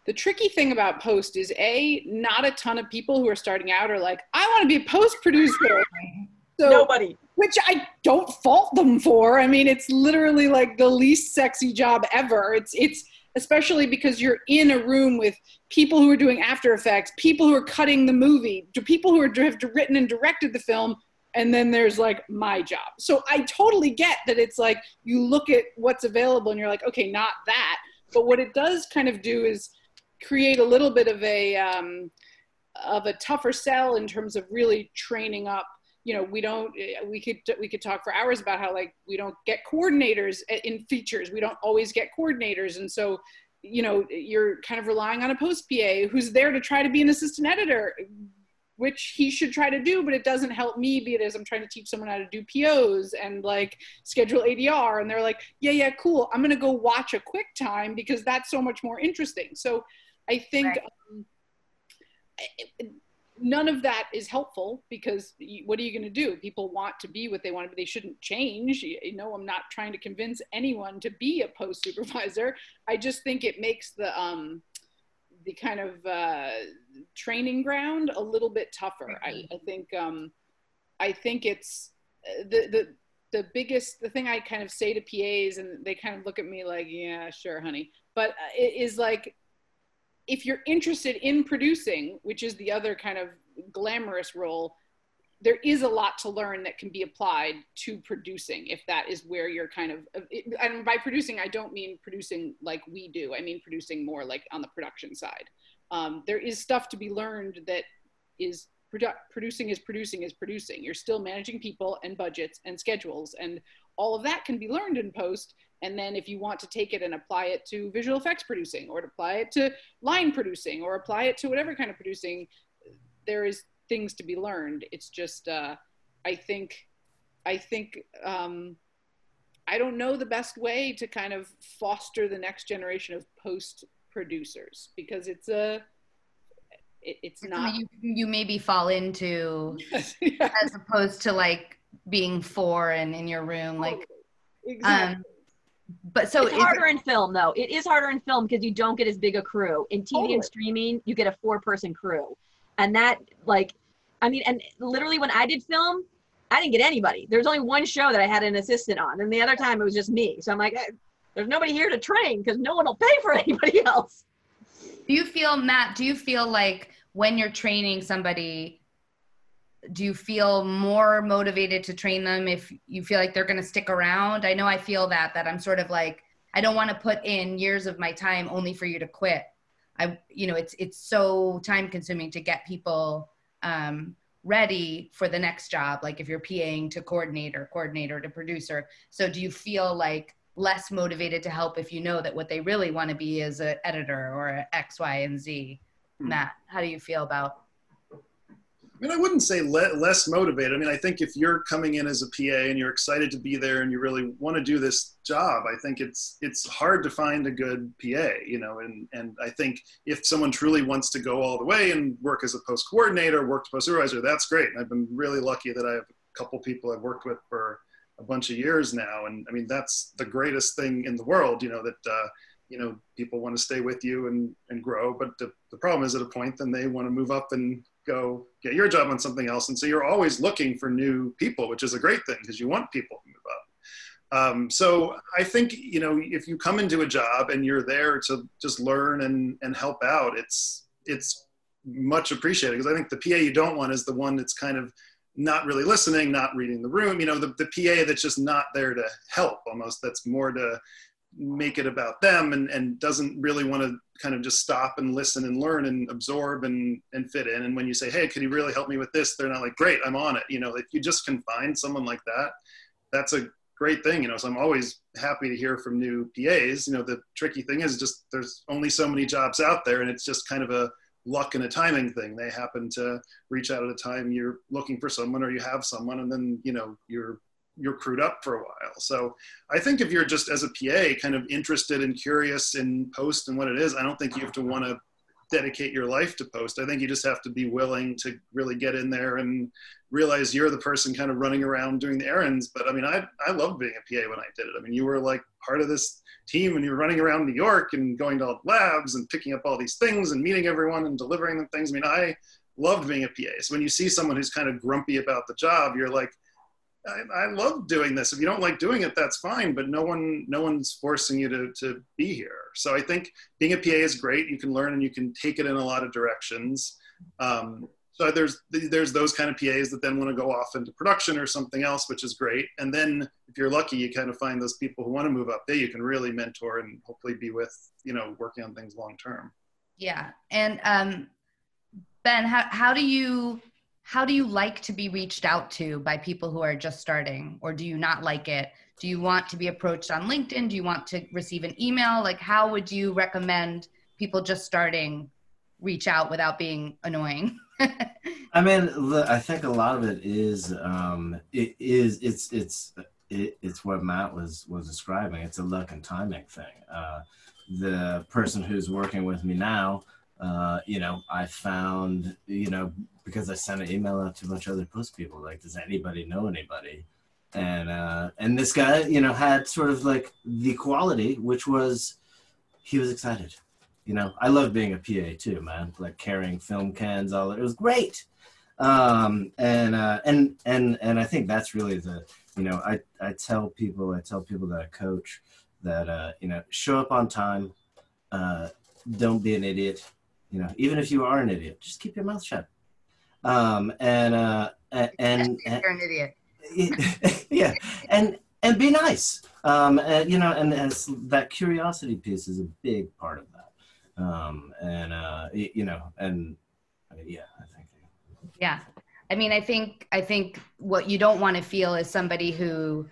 the tricky thing about post is a not a ton of people who are starting out are like i want to be a post producer so nobody. which I don't fault them for. I mean, it's literally like the least sexy job ever. It's it's especially because you're in a room with people who are doing After Effects, people who are cutting the movie, people who are, have written and directed the film, and then there's like my job. So I totally get that it's like you look at what's available and you're like, okay, not that. But what it does kind of do is create a little bit of a um, of a tougher sell in terms of really training up you know we don't we could we could talk for hours about how like we don't get coordinators in features we don't always get coordinators and so you know you're kind of relying on a post pa who's there to try to be an assistant editor which he should try to do but it doesn't help me be it as i'm trying to teach someone how to do pos and like schedule adr and they're like yeah yeah cool. I'm going to go watch a quick time because that's so much more interesting. So i think right. um, none of that is helpful because what are you going to do? People want to be what they want to be they shouldn't change. You know i'm not trying to convince anyone to be a post supervisor i just think it makes the um the kind of uh, training ground a little bit tougher. I, I think um i think it's uh, the the the biggest the thing i kind of say to pas and they kind of look at me like yeah sure honey. But uh, it is like if you're interested in producing, which is the other kind of glamorous role, there is a lot to learn that can be applied to producing if that is where you're kind of and by producing i don't mean producing like we do. I mean producing more like on the production side. Um, there is stuff to be learned that is produ- producing is producing is producing. You're still managing people and budgets and schedules and all of that can be learned in post. And then if you want to take it and apply it to visual effects producing or to apply it to line producing or apply it to whatever kind of producing, there is things to be learned. It's just, uh, I think, I think, um, I don't know the best way to kind of foster the next generation of post producers because it's a, it, it's not you, you maybe fall into yeah. as opposed to like being four and in your room like exactly. um but so it's harder it, in film though. It is harder in film because you don't get as big a crew. In TV totally. and streaming, you get a four person crew. And that like I mean, and literally when I did film, I didn't get anybody. There's only one show that I had an assistant on, and the other time it was just me. So I'm like, there's nobody here to train because no one will pay for anybody else. Do you feel, Matt? Do you feel like when you're training somebody, do you feel more motivated to train them if you feel like they're going to stick around i know i feel that that i'm sort of like i don't want to put in years of my time only for you to quit i you know it's it's so time consuming to get people um, ready for the next job like if you're paing to coordinator coordinator to producer so do you feel like less motivated to help if you know that what they really want to be is an editor or x y and z hmm. matt how do you feel about I mean, I wouldn't say le- less motivated. I mean, I think if you're coming in as a PA and you're excited to be there and you really want to do this job, I think it's it's hard to find a good PA, you know. And and I think if someone truly wants to go all the way and work as a post coordinator, work to post supervisor, that's great. And I've been really lucky that I have a couple people I've worked with for a bunch of years now. And I mean, that's the greatest thing in the world, you know, that. Uh, you know people want to stay with you and, and grow but the, the problem is at a point then they want to move up and go get your job on something else. And so you're always looking for new people, which is a great thing because you want people to move up. Um, so I think, you know, if you come into a job and you're there to just learn and, and help out, it's, it's much appreciated because I think the PA you don't want is the one that's kind of not really listening, not reading the room, you know, the, the PA that's just not there to help almost, that's more to make it about them and, and doesn't really want to kind of just stop and listen and learn and absorb and, and fit in. And when you say, hey, could you really help me with this? They're not like, great, I'm on it. You know, if you just can find someone like that, that's a great thing. You know, so I'm always happy to hear from new PAs. You know, the tricky thing is just there's only so many jobs out there and it's just kind of a luck and a timing thing. They happen to reach out at a time you're looking for someone or you have someone and then, you know, you're you're crewed up for a while. So I think if you're just as a PA kind of interested and curious in post and what it is, I don't think you have to want to dedicate your life to post. I think you just have to be willing to really get in there and realize you're the person kind of running around doing the errands. But I mean, I, I loved being a PA when I did it. I mean, you were like part of this team and you were running around New York and going to all the labs and picking up all these things and meeting everyone and delivering them things. I mean, I loved being a PA. So when you see someone who's kind of grumpy about the job, you're like, I, I love doing this. If you don't like doing it, that's fine. But no one, no one's forcing you to to be here. So I think being a PA is great. You can learn and you can take it in a lot of directions. Um, so there's there's those kind of PAs that then want to go off into production or something else, which is great. And then if you're lucky, you kind of find those people who want to move up there. You can really mentor and hopefully be with, you know, working on things long term. Yeah, and um, Ben, how how do you how do you like to be reached out to by people who are just starting, or do you not like it? Do you want to be approached on LinkedIn? Do you want to receive an email? Like, how would you recommend people just starting reach out without being annoying? I mean, look, I think a lot of it is um, it is it's it's it, it's what Matt was was describing. It's a luck and timing thing. Uh, the person who's working with me now, uh, you know, I found you know because I sent an email out to a bunch of other post people like, does anybody know anybody? And uh, and this guy, you know, had sort of like the quality, which was he was excited you know, I love being a PA too, man. Like carrying film cans, all it was great. Um, and uh, and and and I think that's really the you know I I tell people I tell people that I coach that uh, you know show up on time, uh, don't be an idiot. You know, even if you are an idiot, just keep your mouth shut. Um, and uh, and, and you're an idiot. yeah, and and be nice. Um, and, you know, and as that curiosity piece is a big part of that um, and uh, you know, and yeah, I think. Yeah, I mean, I think I think what you don't want to feel is somebody who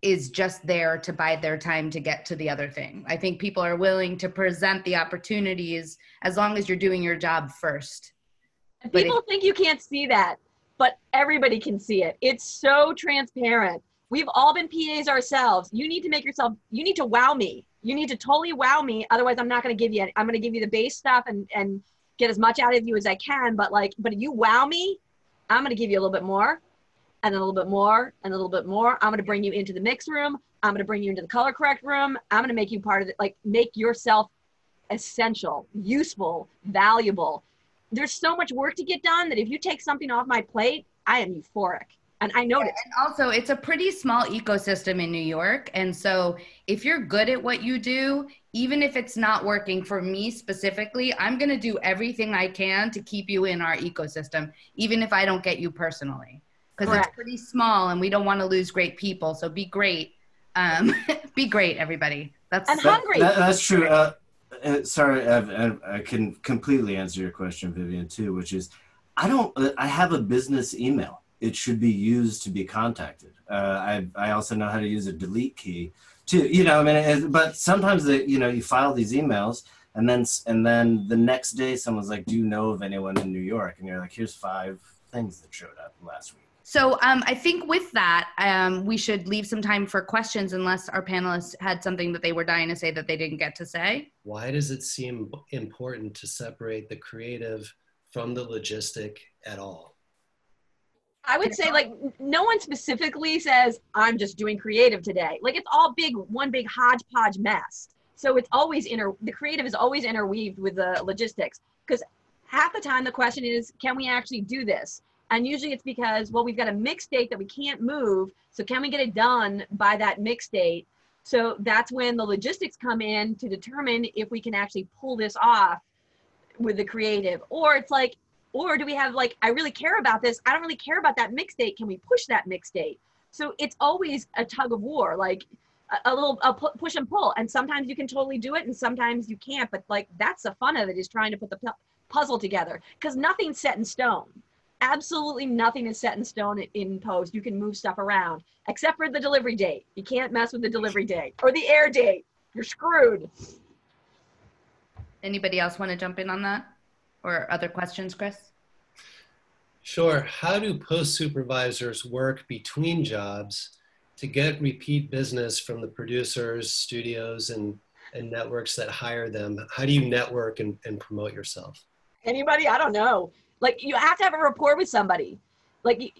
is just there to bide their time to get to the other thing. I think people are willing to present the opportunities as long as you're doing your job first. People if, think you can't see that, but everybody can see it. It's so transparent. We've all been PAs ourselves. You need to make yourself, you need to wow me you need to totally wow me otherwise i'm not going to give you i'm going to give you the base stuff and and get as much out of you as i can but like but if you wow me i'm going to give you a little bit more and a little bit more and a little bit more i'm going to bring you into the mix room i'm going to bring you into the color correct room i'm going to make you part of it like make yourself essential useful valuable there's so much work to get done that if you take something off my plate i am euphoric and I noticed. And also, it's a pretty small ecosystem in New York. And so, if you're good at what you do, even if it's not working for me specifically, I'm going to do everything I can to keep you in our ecosystem, even if I don't get you personally. Because it's pretty small and we don't want to lose great people. So, be great. Um, be great, everybody. That's and hungry. That, that's true. Uh, uh, sorry, I, I can completely answer your question, Vivian, too, which is I don't, I have a business email it should be used to be contacted. Uh, I, I also know how to use a delete key too. You know, I mean, it, but sometimes the, you know you file these emails and then and then the next day someone's like, "Do you know of anyone in New York?" And you're like, "Here's five things that showed up last week." So um, I think with that, um, we should leave some time for questions, unless our panelists had something that they were dying to say that they didn't get to say. Why does it seem important to separate the creative from the logistic at all? I would say like no one specifically says I'm just doing creative today. Like it's all big one big hodgepodge mess. So it's always inter the creative is always interweaved with the logistics because half the time the question is can we actually do this? And usually it's because well we've got a mix date that we can't move, so can we get it done by that mix date? So that's when the logistics come in to determine if we can actually pull this off with the creative. Or it's like or do we have like, I really care about this. I don't really care about that mix date. Can we push that mix date? So it's always a tug of war, like a, a little a push and pull. And sometimes you can totally do it and sometimes you can't. But like, that's the fun of it is trying to put the puzzle together because nothing's set in stone. Absolutely nothing is set in stone in post. You can move stuff around except for the delivery date. You can't mess with the delivery date or the air date. You're screwed. Anybody else want to jump in on that? Or other questions, Chris? Sure. How do post supervisors work between jobs to get repeat business from the producers, studios, and, and networks that hire them? How do you network and, and promote yourself? Anybody? I don't know. Like, you have to have a rapport with somebody. Like,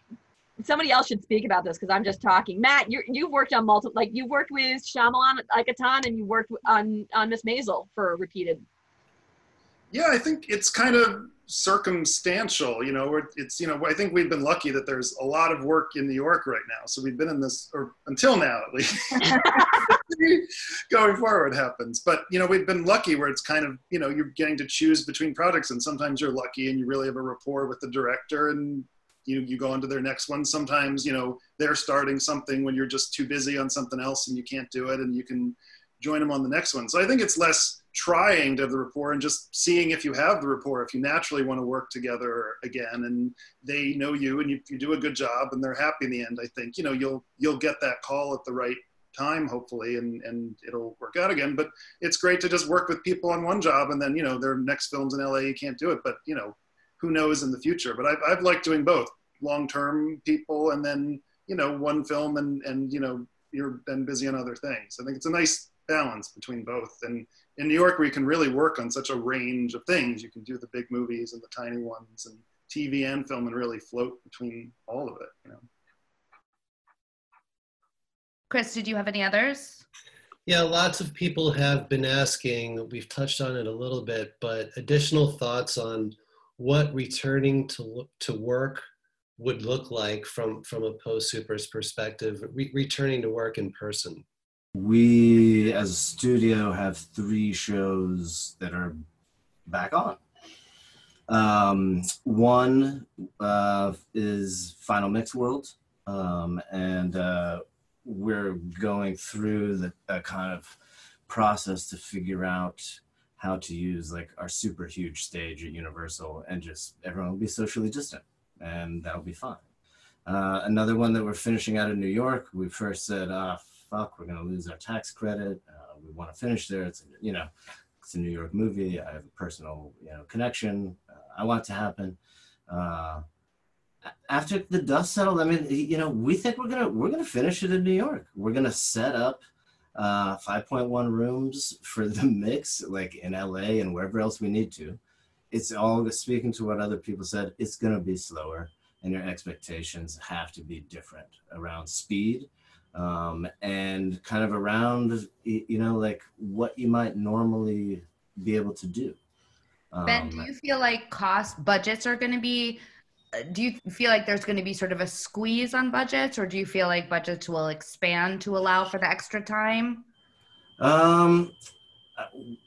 somebody else should speak about this because I'm just talking. Matt, you you've worked on multiple, like you've worked with Shyamalan like a ton, and you worked on on Miss Maisel for repeated yeah, I think it's kind of circumstantial. You know, it's you know I think we've been lucky that there's a lot of work in New York right now. So we've been in this, or until now at least. Going forward happens, but you know we've been lucky where it's kind of you know you're getting to choose between projects, and sometimes you're lucky and you really have a rapport with the director, and you you go on to their next one. Sometimes you know they're starting something when you're just too busy on something else and you can't do it, and you can join them on the next one. So I think it's less trying to have the rapport and just seeing if you have the rapport, if you naturally want to work together again and they know you and you, you do a good job and they're happy in the end, I think, you know, you'll, you'll get that call at the right time, hopefully, and, and it'll work out again. But it's great to just work with people on one job and then, you know, their next films in LA, you can't do it, but you know, who knows in the future, but I've, I've liked doing both long-term people and then, you know, one film and, and, you know, you're then busy on other things. I think it's a nice balance between both. And in New York, where you can really work on such a range of things, you can do the big movies and the tiny ones and TV and film and really float between all of it. You know. Chris, did you have any others? Yeah, lots of people have been asking. We've touched on it a little bit, but additional thoughts on what returning to to work would look like from from a post supers perspective, re- returning to work in person. We, as a studio, have three shows that are back on. Um, one uh, is Final Mix World, um, and uh, we're going through the kind of process to figure out how to use like our super huge stage at Universal, and just everyone will be socially distant, and that'll be fine. Uh, another one that we're finishing out in New York, we first said, ah, fuck, we're going to lose our tax credit. Uh, we want to finish there. It's, you know, it's a New York movie. I have a personal, you know, connection. Uh, I want it to happen. Uh, after the dust settled, I mean, you know, we think we're gonna we're gonna finish it in New York. We're gonna set up uh, 5.1 rooms for the mix, like in LA and wherever else we need to. It's all speaking to what other people said. It's gonna be slower, and your expectations have to be different around speed um, and kind of around you know like what you might normally be able to do. Um, ben do you feel like cost budgets are going to be uh, do you feel like there's going to be sort of a squeeze on budgets or do you feel like budgets will expand to allow for the extra time? Um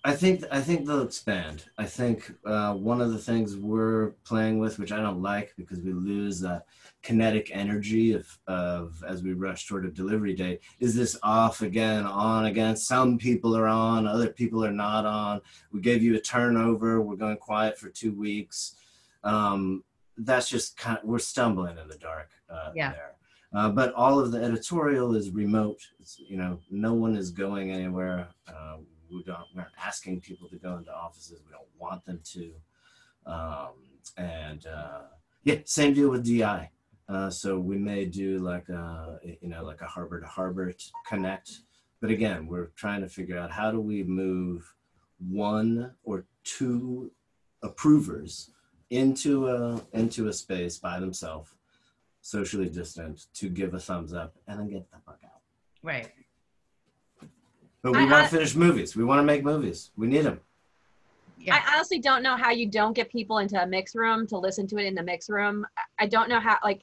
I think I think they'll expand. I think uh, one of the things we're playing with, which I don't like, because we lose that kinetic energy of, of as we rush toward a delivery date, is this off again, on again. Some people are on, other people are not on. We gave you a turnover. We're going quiet for two weeks. Um, that's just kind of, we're stumbling in the dark uh, yeah. there. Uh, but all of the editorial is remote. It's, you know, no one is going anywhere. Uh, we don't we aren't asking people to go into offices. We don't want them to. Um, and uh, yeah, same deal with DI. Uh, so we may do like a you know like a Harbor to Harbor connect, but again, we're trying to figure out how do we move one or two approvers into a into a space by themselves, socially distant, to give a thumbs up and then get the fuck out. Right. But we want to finish movies. We want to make movies. We need them. Yeah. I honestly don't know how you don't get people into a mix room to listen to it in the mix room. I don't know how like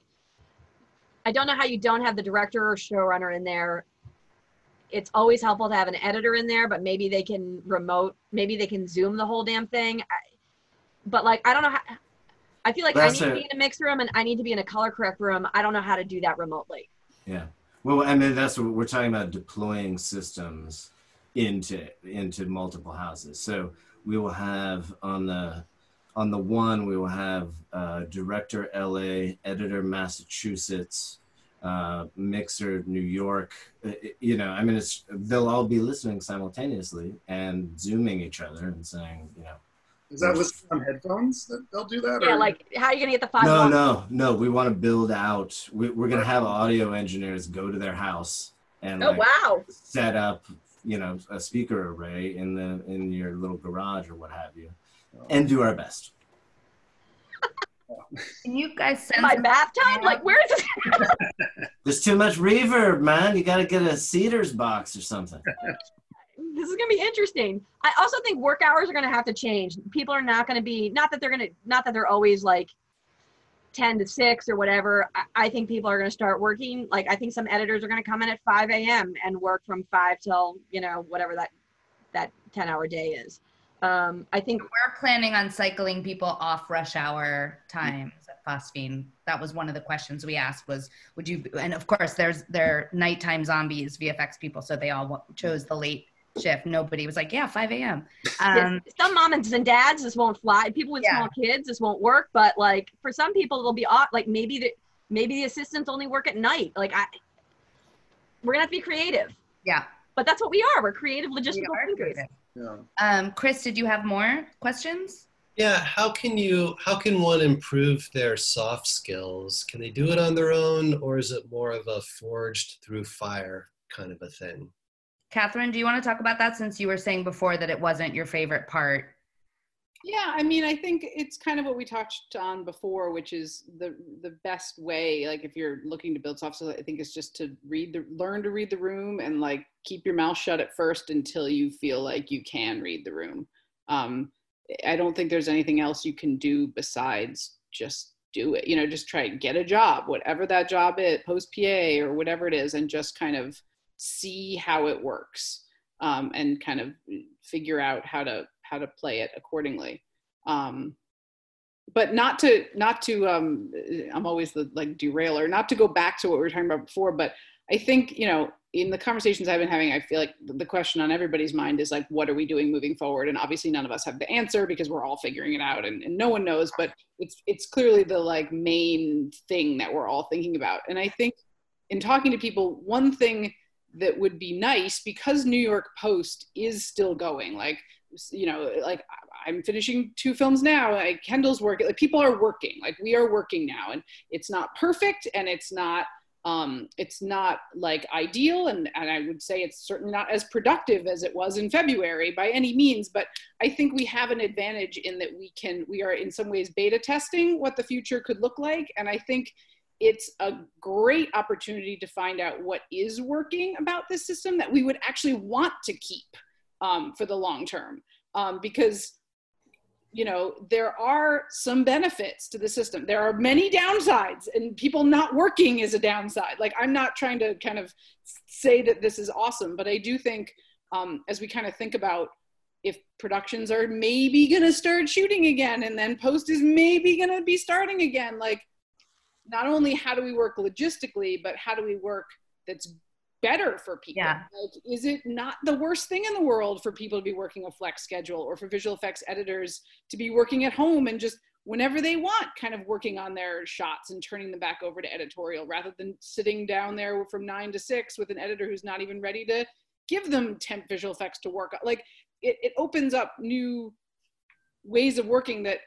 I don't know how you don't have the director or showrunner in there. It's always helpful to have an editor in there, but maybe they can remote, maybe they can zoom the whole damn thing. I, but like I don't know how I feel like That's I need to be in a mix room and I need to be in a color correct room. I don't know how to do that remotely. Yeah. Well, and then that's what we're talking about deploying systems into into multiple houses. So we will have on the on the one we will have uh, director LA, editor Massachusetts, uh, mixer New York. Uh, you know, I mean, it's they'll all be listening simultaneously and zooming each other and saying, you know. Is that listening on headphones that they'll do that? Yeah, or? like how are you gonna get the five? No, no, no. We want to build out. We, are gonna have audio engineers go to their house and oh like, wow, set up you know a speaker array in the in your little garage or what have you, oh. and do our best. Can you guys send my bathtub? Like where is it? There's too much reverb, man. You got to get a Cedars box or something. this is going to be interesting. I also think work hours are going to have to change. People are not going to be not that they're going to not that they're always like 10 to 6 or whatever. I, I think people are going to start working. Like I think some editors are going to come in at 5 a.m. and work from 5 till you know whatever that that 10 hour day is. Um, I think we're planning on cycling people off rush hour times at Phosphene. That was one of the questions we asked was, would you, and of course there's, they're nighttime zombies, VFX people. So they all chose the late shift. Nobody was like, yeah, 5 a.m. Um, some moms and dads, this won't fly. People with yeah. small kids, this won't work. But like for some people, it'll be off. Like maybe the, maybe the assistants only work at night. Like I, we're gonna have to be creative. Yeah. But that's what we are. We're creative logistical we thinkers. Creative. Yeah. Um, Chris, did you have more questions? Yeah, how can you how can one improve their soft skills? Can they do it on their own or is it more of a forged through fire kind of a thing? Catherine, do you want to talk about that since you were saying before that it wasn't your favorite part yeah, I mean, I think it's kind of what we touched on before, which is the the best way. Like, if you're looking to build soft skills, I think is just to read the learn to read the room and like keep your mouth shut at first until you feel like you can read the room. Um, I don't think there's anything else you can do besides just do it. You know, just try and get a job, whatever that job is, post PA or whatever it is, and just kind of see how it works um, and kind of figure out how to how to play it accordingly. Um, but not to not to um, I'm always the like derailer. Not to go back to what we were talking about before, but I think you know in the conversations I've been having, I feel like the question on everybody's mind is like, what are we doing moving forward? And obviously, none of us have the answer because we're all figuring it out, and, and no one knows. But it's it's clearly the like main thing that we're all thinking about. And I think in talking to people, one thing that would be nice because New York Post is still going. Like you know, like I'm finishing two films now. Like Kendall's working. Like people are working. Like we are working now, and it's not perfect, and it's not um, it's not like ideal and, and i would say it's certainly not as productive as it was in february by any means but i think we have an advantage in that we can we are in some ways beta testing what the future could look like and i think it's a great opportunity to find out what is working about this system that we would actually want to keep um, for the long term. Um, because you know there are some benefits to the system. There are many downsides and people not working is a downside. Like i'm not trying to kind of say that this is awesome but i do think um, as we kind of think about if productions are maybe going to start shooting again and then post is maybe going to be starting again like not only how do we work logistically but how do we work that's better for people? Yeah. Like, is it not the worst thing in the world for people to be working a flex schedule or for visual effects editors to be working at home and just whenever they want, kind of working on their shots and turning them back over to editorial rather than sitting down there from nine to six with an editor who's not even ready to give them temp visual effects to work on? Like, it, it opens up new ways of working that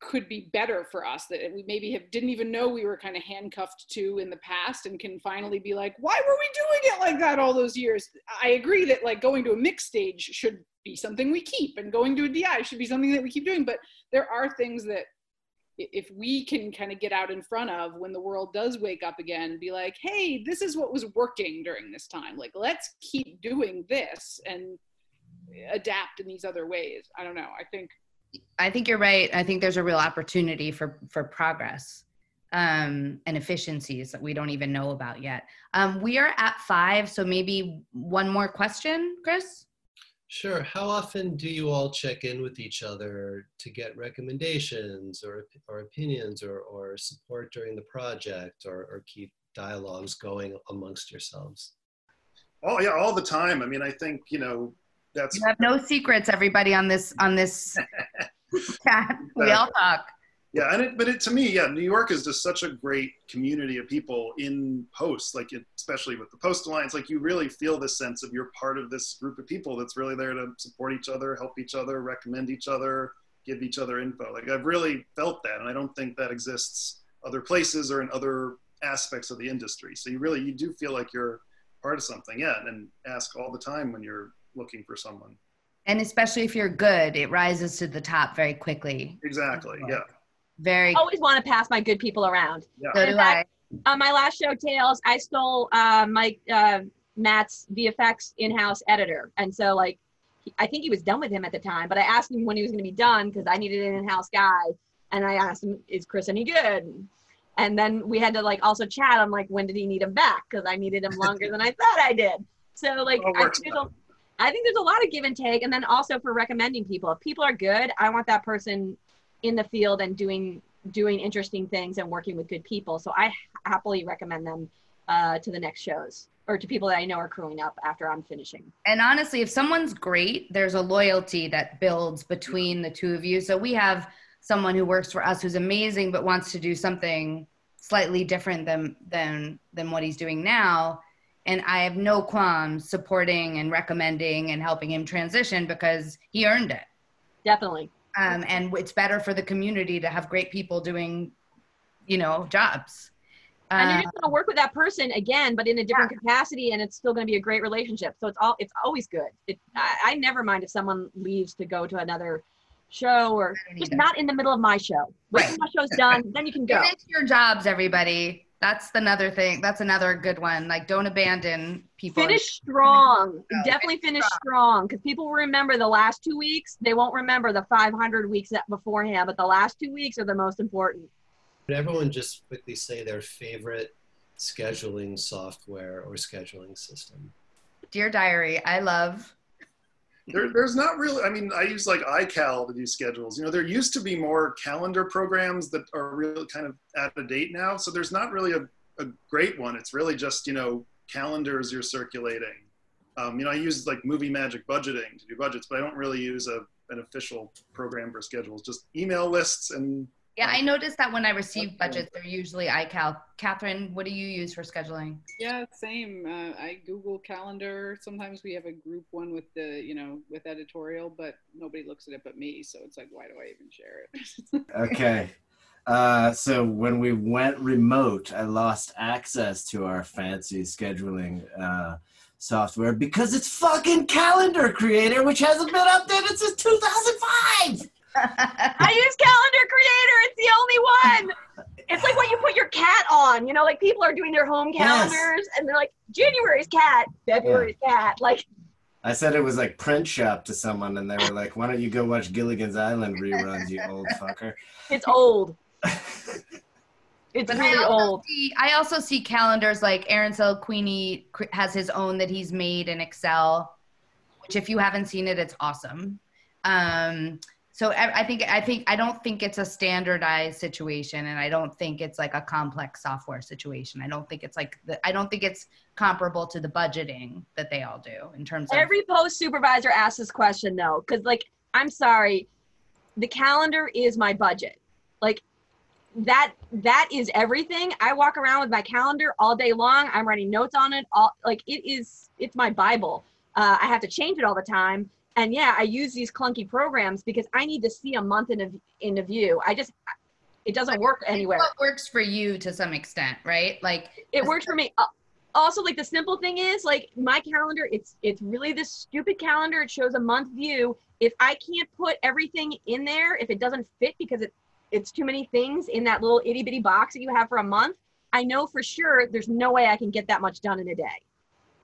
could be better for us that we maybe have didn't even know we were kind of handcuffed to in the past and can finally be like why were we doing it like that all those years? I agree that like going to a mix stage should be something we keep and going to a di should be something that we keep doing but there are things that if we can kind of get out in front of when the world does wake up again be like hey this is what was working during this time. Like let's keep doing this and adapt in these other ways. I don't know. I think I think you're right. I think there's a real opportunity for for progress um, and efficiencies that we don't even know about yet. Um, we are at five, so maybe one more question, Chris. Sure. How often do you all check in with each other to get recommendations or, or opinions or, or support during the project or, or keep dialogues going amongst yourselves? Oh yeah, all the time. I mean, I think you know that's you have no secrets, everybody on this on this chat. We all uh, talk. Yeah, and it, but it to me, yeah, New York is just such a great community of people in post, like it, especially with the Post Alliance. Like you really feel this sense of you're part of this group of people that's really there to support each other, help each other, recommend each other, give each other info. Like I've really felt that, and I don't think that exists other places or in other aspects of the industry. So you really you do feel like you're part of something, yeah, and ask all the time when you're looking for someone. And especially if you're good, it rises to the top very quickly. Exactly. Yeah. Very. I always want to pass my good people around. Yeah. So do fact, I. On my last show, Tales, I stole uh, Mike uh, Matt's VFX in-house editor, and so like he, I think he was done with him at the time, but I asked him when he was going to be done because I needed an in-house guy, and I asked him, "Is Chris any good?" And then we had to like also chat on like when did he need him back because I needed him longer than I thought I did. So like I works there's a, I think there's a lot of give and take, and then also for recommending people. If people are good, I want that person in the field and doing doing interesting things and working with good people. So I happily recommend them uh, to the next shows or to people that I know are crewing up after I'm finishing. And honestly, if someone's great, there's a loyalty that builds between the two of you. So we have someone who works for us who's amazing but wants to do something slightly different than than than what he's doing now. And I have no qualms supporting and recommending and helping him transition because he earned it. Definitely. Um, and it's better for the community to have great people doing, you know, jobs. and you're Uh, just going to work with that person again, but in a different capacity, and it's still going to be a great relationship. So it's all it's always good. It, I, I never mind if someone leaves to go to another show or just either. not in the middle of my show. Wait till my show's done, then you can go. Finish your jobs, everybody. That's another thing. That's another good one. Like, don't abandon people. Finish strong. Oh, no, Definitely finish finish strong because people will remember the last two weeks. They won't remember the 500 weeks that beforehand, but the last two weeks are the most important. Could everyone just quickly say their favorite scheduling software or scheduling system? Dear Diary, I love. There, there's not really. I mean, I use like iCal to do schedules. You know, there used to be more calendar programs that are really kind of out of date now. So there's not really a, a great one. It's really just you know calendars you're circulating. Um, you know, I use like Movie Magic budgeting to do budgets, but I don't really use a an official program for schedules. Just email lists and Yeah, I noticed that when I receive budgets, they're usually iCal. Catherine, what do you use for scheduling? Yeah, same. Uh, I Google Calendar. Sometimes we have a group one with the, you know, with editorial, but nobody looks at it but me. So it's like, why do I even share it? Okay. Uh, so when we went remote, I lost access to our fancy scheduling uh, software because it's fucking Calendar Creator, which hasn't been updated since 2005. I use Calendar Creator. It's the only one. It's like what you put your cat on. You know, like people are doing their home Yes. calendars and they're like, January's cat, February's cat. Like, I said it was like print shop to someone, and they were like, "Why don't you go watch Gilligan's Island reruns, you old fucker?" it's old. It's But really I old. see I also see calendars like Aaron Sel Queenie has his own that he's made in Excel, which if you haven't seen it, it's awesome. Um, so I, I think I think I don't think it's a standardized situation, and I don't think it's like a complex software situation. I don't think it's like the, I don't think it's comparable to the budgeting that they all do in terms of Every post supervisor asks this question though, because like, I'm sorry, the calendar is my budget. Like, that that is everything. I walk around with my calendar all day long. I'm writing notes on it. All like it is. It's my bible. Uh, I have to change it all the time. And yeah, I use these clunky programs because I need to see a month in a in a view. I just it doesn't work anywhere. What works for you to some extent, right? Like it works for me. Uh, Also, like the simple thing is, like my calendar, it's it's really this stupid calendar. It shows a month view. If I can't put everything in there, if it doesn't fit because it it's too many things in that little itty bitty box that you have for a month, I know for sure there's no way I can get that much done in a day.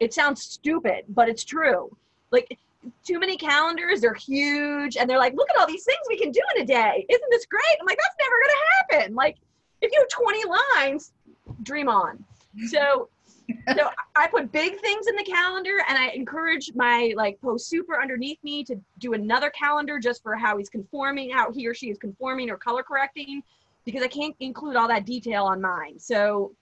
It sounds stupid, but it's true. Like too many calendars, they're huge, and they're like, look at all these things we can do in a day. Isn't this great? I'm like, that's never gonna happen. Like if you have 20 lines, dream on. So so I put big things in the calendar and I encourage my like post super underneath me to do another calendar just for how he's conforming, how he or she is conforming or color correcting because I can't include all that detail on mine. So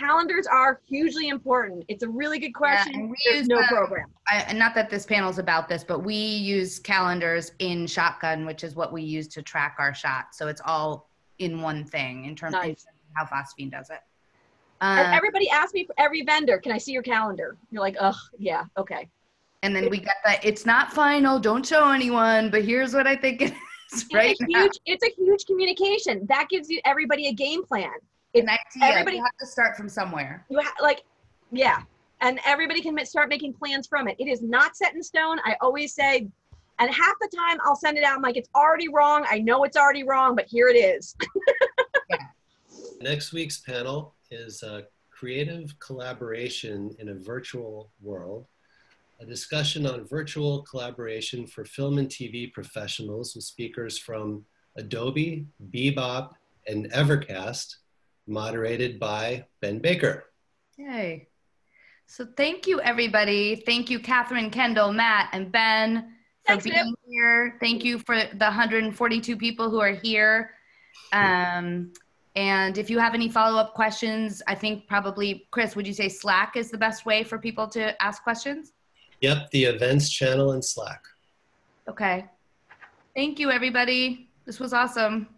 calendars are hugely important. It's a really good question. and we There's use no them. program. I, and not that this panel's about this, but we use calendars in Shotgun, which is what we use to track our shots. So it's all in one thing in terms Nice. of how Phosphene does it. Um, everybody asks me for every vendor, can I see your calendar? You're like, ugh, yeah, okay. and then we get that it's not final, don't show anyone, but here's what I think it is right it's a now. huge it's a huge communication. That gives you everybody a game plan. It's An idea. everybody- you have to start from somewhere. you ha- like yeah and everybody can start making plans from it it is not set in stone i always say and half the time i'll send it out i'm like it's already wrong i know it's already wrong but here it is Next week's panel is uh, creative collaboration in a virtual world. a discussion on virtual collaboration for film and TV professionals with speakers from Adobe, Bebop, and Evercast, moderated by Ben Baker. Yay. So thank you, everybody. Thank you, Catherine, Kendall, Matt, and Ben for Thanks, being here. Thank you for the 142 people who are here. Um, and if you have any follow-up questions, I think probably, Chris, would you say Slack is the best way for people to ask questions? Yep, the events channel in Slack. Okay. Thank you, everybody. This was awesome.